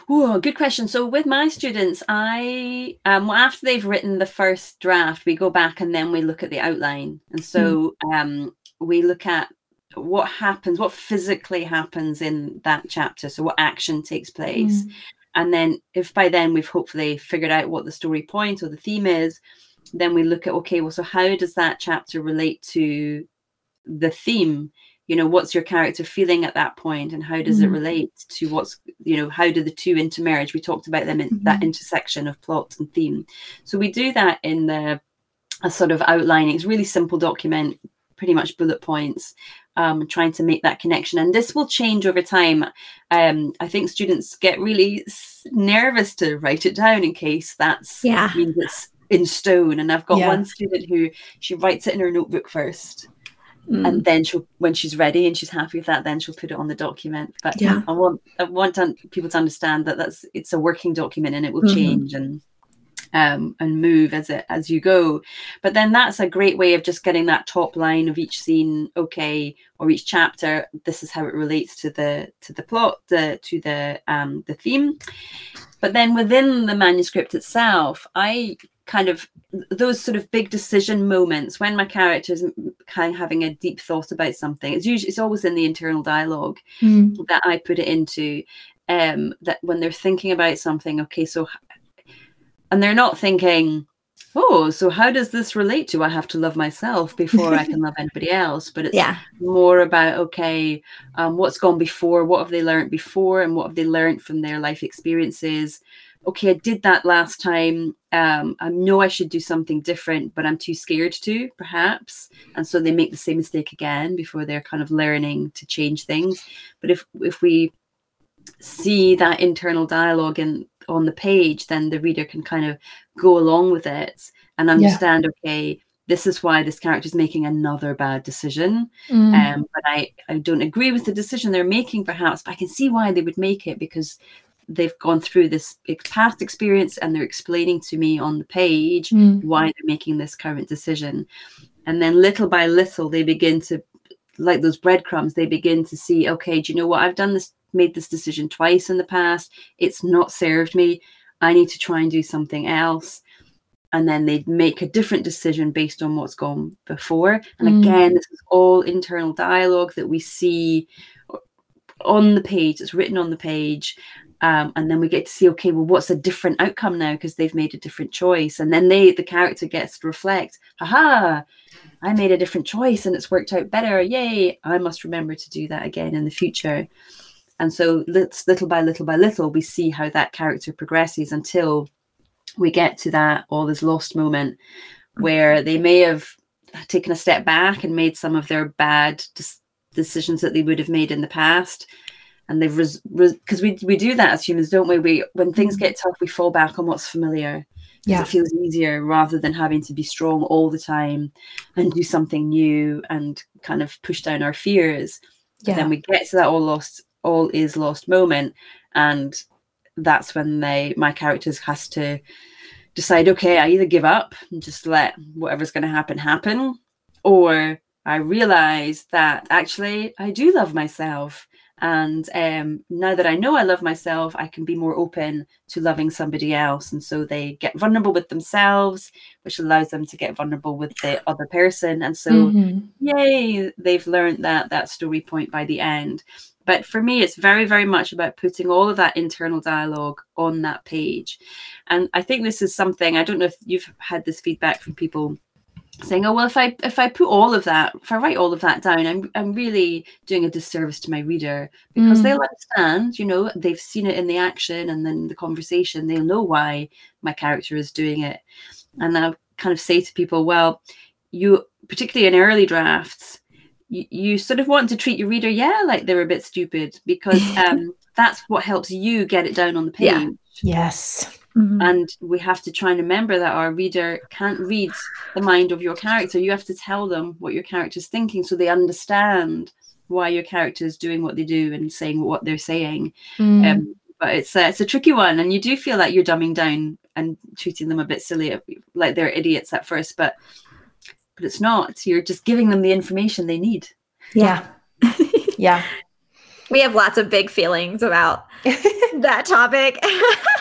Oh, good question. So with my students, I um after they've written the first draft, we go back and then we look at the outline. And so mm. um we look at what happens, what physically happens in that chapter. So, what action takes place. Mm. And then, if by then we've hopefully figured out what the story point or the theme is, then we look at okay, well, so how does that chapter relate to the theme? You know, what's your character feeling at that point, and how does mm. it relate to what's, you know, how do the two intermarriage? We talked about them in mm-hmm. that intersection of plot and theme. So, we do that in the a sort of outlining. It's really simple document pretty much bullet points um, trying to make that connection and this will change over time um, i think students get really nervous to write it down in case that's yeah means it's in stone and i've got yeah. one student who she writes it in her notebook first mm. and then she'll when she's ready and she's happy with that then she'll put it on the document but yeah i want i want to, people to understand that that's it's a working document and it will mm-hmm. change and um, and move as it as you go. But then that's a great way of just getting that top line of each scene, okay, or each chapter. This is how it relates to the to the plot, the to the um, the theme. But then within the manuscript itself, I kind of those sort of big decision moments when my character is kind of having a deep thought about something it's usually it's always in the internal dialogue mm. that i put it into um that when they're thinking about something okay so and they're not thinking oh so how does this relate to i have to love myself before i can [LAUGHS] love anybody else but it's yeah. more about okay um, what's gone before what have they learned before and what have they learned from their life experiences okay i did that last time um, i know i should do something different but i'm too scared to perhaps and so they make the same mistake again before they're kind of learning to change things but if if we see that internal dialogue and on the page, then the reader can kind of go along with it and understand, yeah. okay, this is why this character is making another bad decision. Mm. Um, but I, I don't agree with the decision they're making, perhaps, but I can see why they would make it because they've gone through this past experience and they're explaining to me on the page mm. why they're making this current decision. And then little by little they begin to like those breadcrumbs they begin to see okay do you know what? I've done this made this decision twice in the past. It's not served me. I need to try and do something else. And then they make a different decision based on what's gone before. And mm. again this is all internal dialogue that we see on the page. It's written on the page um, and then we get to see okay well what's a different outcome now? Because they've made a different choice. And then they the character gets to reflect haha i made a different choice and it's worked out better. Yay i must remember to do that again in the future. And so little by little by little we see how that character progresses until we get to that all is lost moment where they may have taken a step back and made some of their bad decisions that they would have made in the past and they've because res- res- we we do that as humans don't we? We when things get tough we fall back on what's familiar. Yeah. it feels easier rather than having to be strong all the time and do something new and kind of push down our fears. Yeah. Then we get to that all lost all is lost moment and that's when they my characters has to decide okay i either give up and just let whatever's going to happen happen or i realize that actually i do love myself and um, now that I know I love myself, I can be more open to loving somebody else. And so they get vulnerable with themselves, which allows them to get vulnerable with the other person. And so, mm-hmm. yay, they've learned that that story point by the end. But for me, it's very, very much about putting all of that internal dialogue on that page. And I think this is something, I don't know if you've had this feedback from people saying, "Oh well, if I if I put all of that, if I write all of that down, I'm I'm really doing a disservice to my reader because mm. they'll understand. You know, they've seen it in the action and then the conversation. They'll know why my character is doing it. And I kind of say to people, well, you particularly in early drafts, you, you sort of want to treat your reader, yeah, like they're a bit stupid because [LAUGHS] um, that's what helps you get it down on the page. Yeah. Yes. Mm-hmm. And we have to try and remember that our reader can't read the mind of your character. You have to tell them what your character is thinking so they understand why your character is doing what they do and saying what they're saying. Mm. Um, but it's a, it's a tricky one, and you do feel like you're dumbing down and treating them a bit silly, like they're idiots at first. But but it's not. You're just giving them the information they need. Yeah, [LAUGHS] yeah. We have lots of big feelings about [LAUGHS] that topic. [LAUGHS]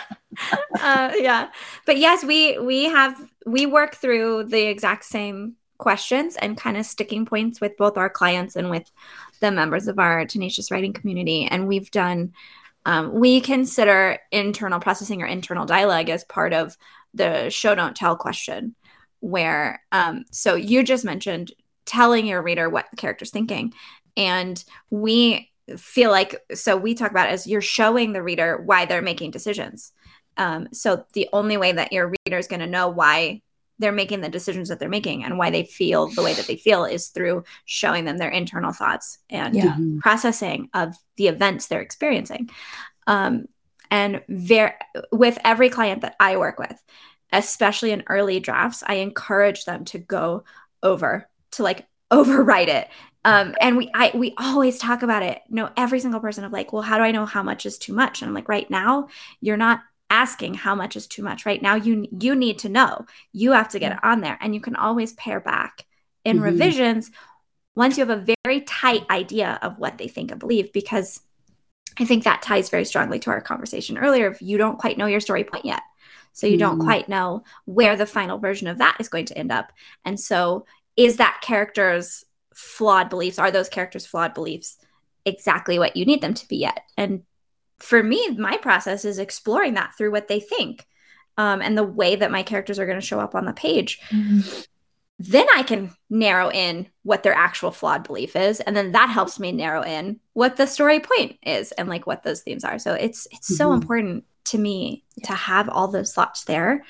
uh, yeah, but yes, we we have we work through the exact same questions and kind of sticking points with both our clients and with the members of our tenacious writing community, and we've done. Um, we consider internal processing or internal dialogue as part of the show don't tell question where um, so you just mentioned telling your reader what the character's thinking. And we feel like so we talk about as you're showing the reader why they're making decisions um, so the only way that your reader is going to know why they're making the decisions that they're making and why they feel the way that they feel is through showing them their internal thoughts and yeah. processing of the events they're experiencing. Um, and ver- with every client that I work with, especially in early drafts, I encourage them to go over to like [LAUGHS] overwrite it um, and we I we always talk about it. You know, every single person of like, well, how do I know how much is too much? And I'm like, right now, you're not asking how much is too much right? Now you you need to know. You have to get it on there and you can always pare back in mm-hmm. revisions once you have a very tight idea of what they think and believe because i think that ties very strongly to our conversation earlier if you don't quite know your story point yet. So you mm-hmm. don't quite know where the final version of that is going to end up. And so is that character's flawed beliefs are those characters flawed beliefs exactly what you need them to be yet? And for me, my process is exploring that through what they think um, and the way that my characters are going to show up on the page. Mm-hmm. Then I can narrow in what their actual flawed belief is, and then that helps me narrow in what the story point is and like what those themes are. So it's it's mm-hmm. so important to me yeah. to have all those thoughts there.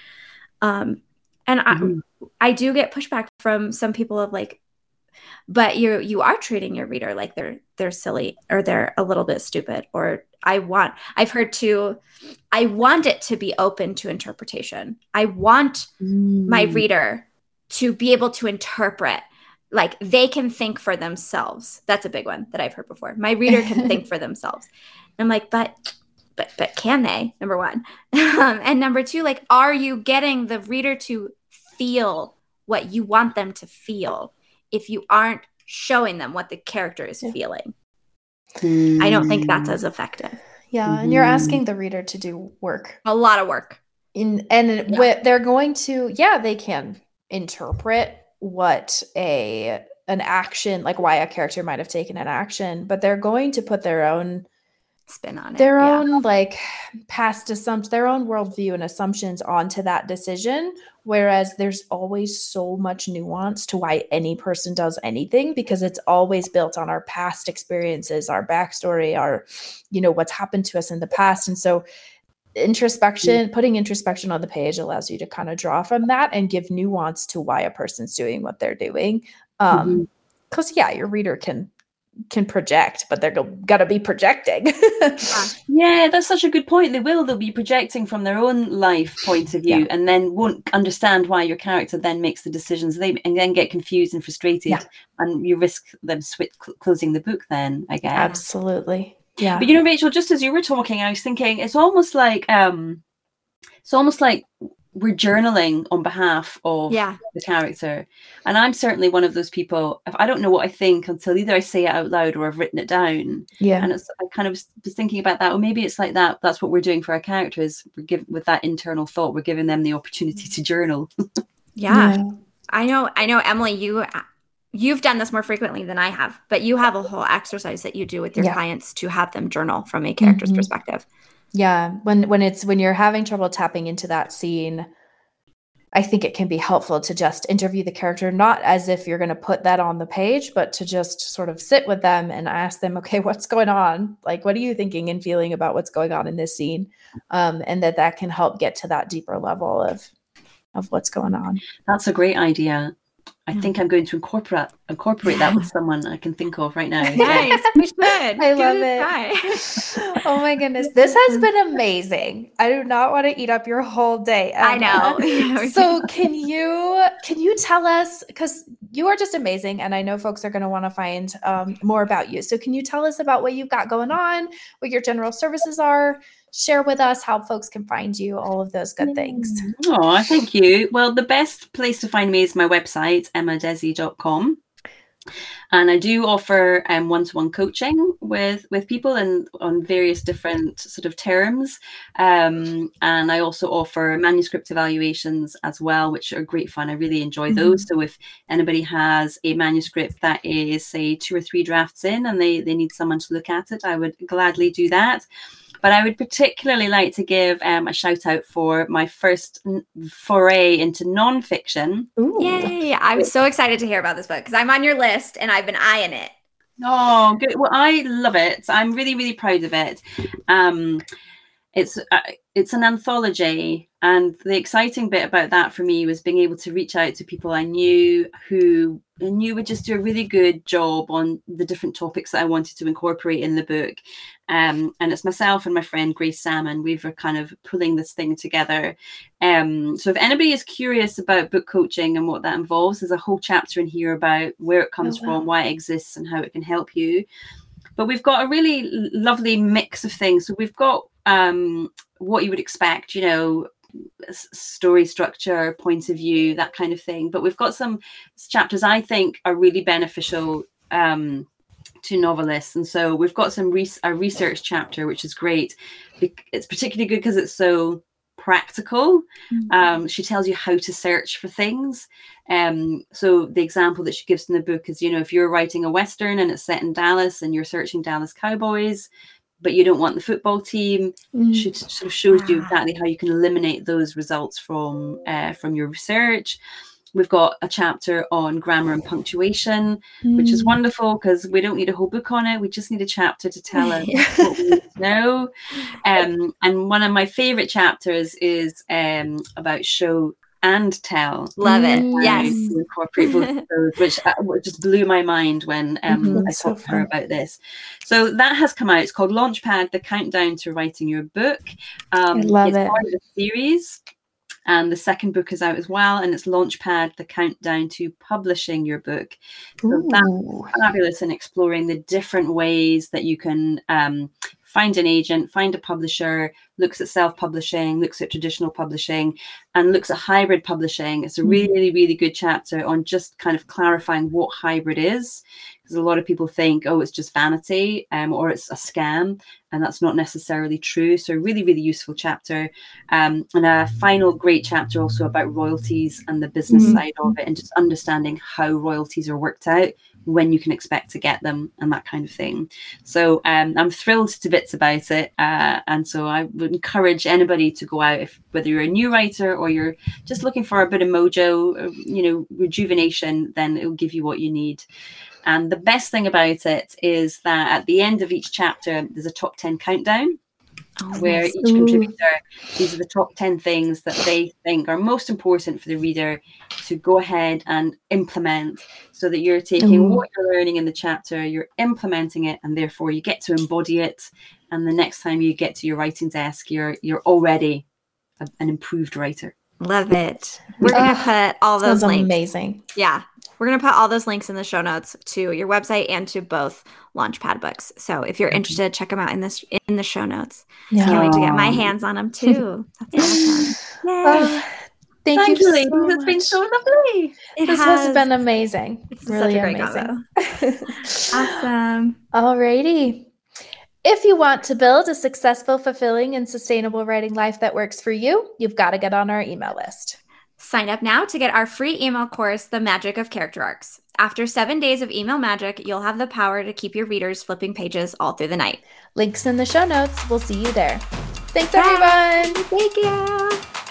Um, and mm-hmm. I I do get pushback from some people of like, but you you are treating your reader like they're they're silly or they're a little bit stupid or I want I've heard too I want it to be open to interpretation. I want mm. my reader to be able to interpret like they can think for themselves. That's a big one that I've heard before. My reader can think for [LAUGHS] themselves. And I'm like, but but but can they? Number one, [LAUGHS] um, and number two, like, are you getting the reader to feel what you want them to feel? If you aren't showing them what the character is yeah. feeling, I don't think that's as effective. Yeah, mm-hmm. and you're mm-hmm. asking the reader to do work, a lot of work. In and yeah. they're going to, yeah, they can interpret what a an action like why a character might have taken an action but they're going to put their own spin on it their yeah. own like past assumptions their own worldview and assumptions onto that decision whereas there's always so much nuance to why any person does anything because it's always built on our past experiences our backstory our you know what's happened to us in the past and so introspection putting introspection on the page allows you to kind of draw from that and give nuance to why a person's doing what they're doing um because mm-hmm. yeah your reader can can project but they're gonna be projecting. [LAUGHS] Yeah that's such a good point. They will they'll be projecting from their own life point of view yeah. and then won't understand why your character then makes the decisions. They and then get confused and frustrated yeah. and you risk them switch, cl- closing the book then i guess. Absolutely. Yeah. But you know rachel just as you were talking i was thinking it's almost like um it's almost like we're journaling on behalf of yeah. the character and i'm certainly one of those people if i don't know what i think until either i say it out loud or i've written it down yeah and it's i kind of was thinking about that or maybe it's like that that's what we're doing for our characters we're giving with that internal thought we're giving them the opportunity to journal [LAUGHS] yeah. yeah i know i know emily you you've done this more frequently than I have, but you have a whole exercise that you do with your yeah. clients to have them journal from a character's mm-hmm. perspective. Yeah, when when it's when you're having trouble tapping into that scene, I think it can be helpful to just interview the character, not as if you're going to put that on the page, but to just sort of sit with them and ask them, okay, [LAUGHS] what's going on? Like, what are you thinking and feeling about what's going on in this scene? Um, and that that can help get to that deeper level of of what's going on. That's a great idea. I think I'm going to incorporate incorporate that with [LAUGHS] someone I can think of right now. [LAUGHS] Nice, we should. I love it. [LAUGHS] oh my goodness, this has been amazing. I do not want to eat up your whole day. Emma. I know. so can you can you tell us because you are just amazing, and I know folks are going to want to find um, more about you. So can you tell us about what you've got going on, what your general services are? Share with us how folks can find you, all of those good things. Oh, thank you. Well, the best place to find me is my website, emmadhesi.com. And I do offer um, one-to-one coaching with with people and on various different sort of terms. Um, and I also offer manuscript evaluations as well, which are great fun. I really enjoy mm-hmm. those. So if anybody has a manuscript that is, say, two or three drafts in, and they they need someone to look at it, I would gladly do that. But I would particularly like to give um, a shout out for my first foray into nonfiction. Ooh. Yay! I'm so excited to hear about this book because I'm on your list and I've been eyeing it. Oh, good. Well, I love it. I'm really, really proud of it. Um, it's uh, it's an anthology and the exciting bit about that for me was being able to reach out to people i knew who I knew would just do a really good job on the different topics that i wanted to incorporate in the book um, and it's myself and my friend grace salmon we were kind of pulling this thing together um, so if anybody is curious about book coaching and what that involves there's a whole chapter in here about where it comes oh, wow. from why it exists and how it can help you but we've got a really lovely mix of things so we've got um, what you would expect, you know, story structure, point of view, that kind of thing. But we've got some chapters I think are really beneficial um, to novelists, and so we've got some re- a research chapter, which is great. It's particularly good because it's so practical. Mm-hmm. Um, she tells you how to search for things. Um, so the example that she gives in the book is, you know, if you're writing a western and it's set in Dallas and you're searching Dallas Cowboys, but you don't want the football team. Mm. She sort of shows you exactly how you can eliminate those results from uh, from your research. We've got a chapter on grammar and punctuation, mm. which is mm. wonderful because we don't need a whole book on it. We just need a chapter to tell us what we [LAUGHS] know. Um, and one of my favorite chapters is um, about show and tell. Love it. Yes. Incorporate both those, [LAUGHS] which, uh, just blew my mind when um, mm-hmm, I talked so to her about this. So that has come out. It's called Launchpad: The Countdown to Writing Your Book. Um, I love it's it. part of the series. And the second book is out as well, and it's Launchpad: The Countdown to Publishing Your Book. So Ooh. that's fabulous in exploring the different ways that you can um, find an agent, find a publisher, looks at self publishing, looks at traditional publishing, and looks at hybrid publishing. It's a really, really good chapter on just kind of clarifying what hybrid is. Because a lot of people think, oh, it's just vanity um, or it's a scam. And that's not necessarily true. So, really, really useful chapter. Um, and a final great chapter also about royalties and the business mm-hmm. side of it and just understanding how royalties are worked out when you can expect to get them and that kind of thing. So um, I'm thrilled to bits about it. Uh, and so I would encourage anybody to go out, if whether you're a new writer or you're just looking for a bit of mojo, uh, you know, rejuvenation, then it will give you what you need. And the best thing about it is that at the end of each chapter, there's a top 10 countdown. Oh, where each contributor, these are the top 10 things that they think are most important for the reader to go ahead and implement so that you're taking Ooh. what you're learning in the chapter, you're implementing it, and therefore you get to embody it. And the next time you get to your writing desk, you're you're already a, an improved writer. Love it. We're gonna put all those links. Amazing. Yeah, we're going to put all those links in the show notes to your website and to both Launchpad books. So if you're interested, check them out in this in the show notes. Yeah. Can't wait to get my hands on them too. That's awesome. [SIGHS] Yay. Oh, thank, thank, you, ladies. So it's been so lovely. It this has, has been amazing. It's really amazing. [LAUGHS] awesome. Alrighty. If you want to build a successful, fulfilling, and sustainable writing life that works for you, you've got to get on our email list. Sign up now to get our free email course, The Magic of Character Arcs. After seven days of email magic, you'll have the power to keep your readers flipping pages all through the night. Links in the show notes. We'll see you there. Thanks, Bye. everyone. Thank you.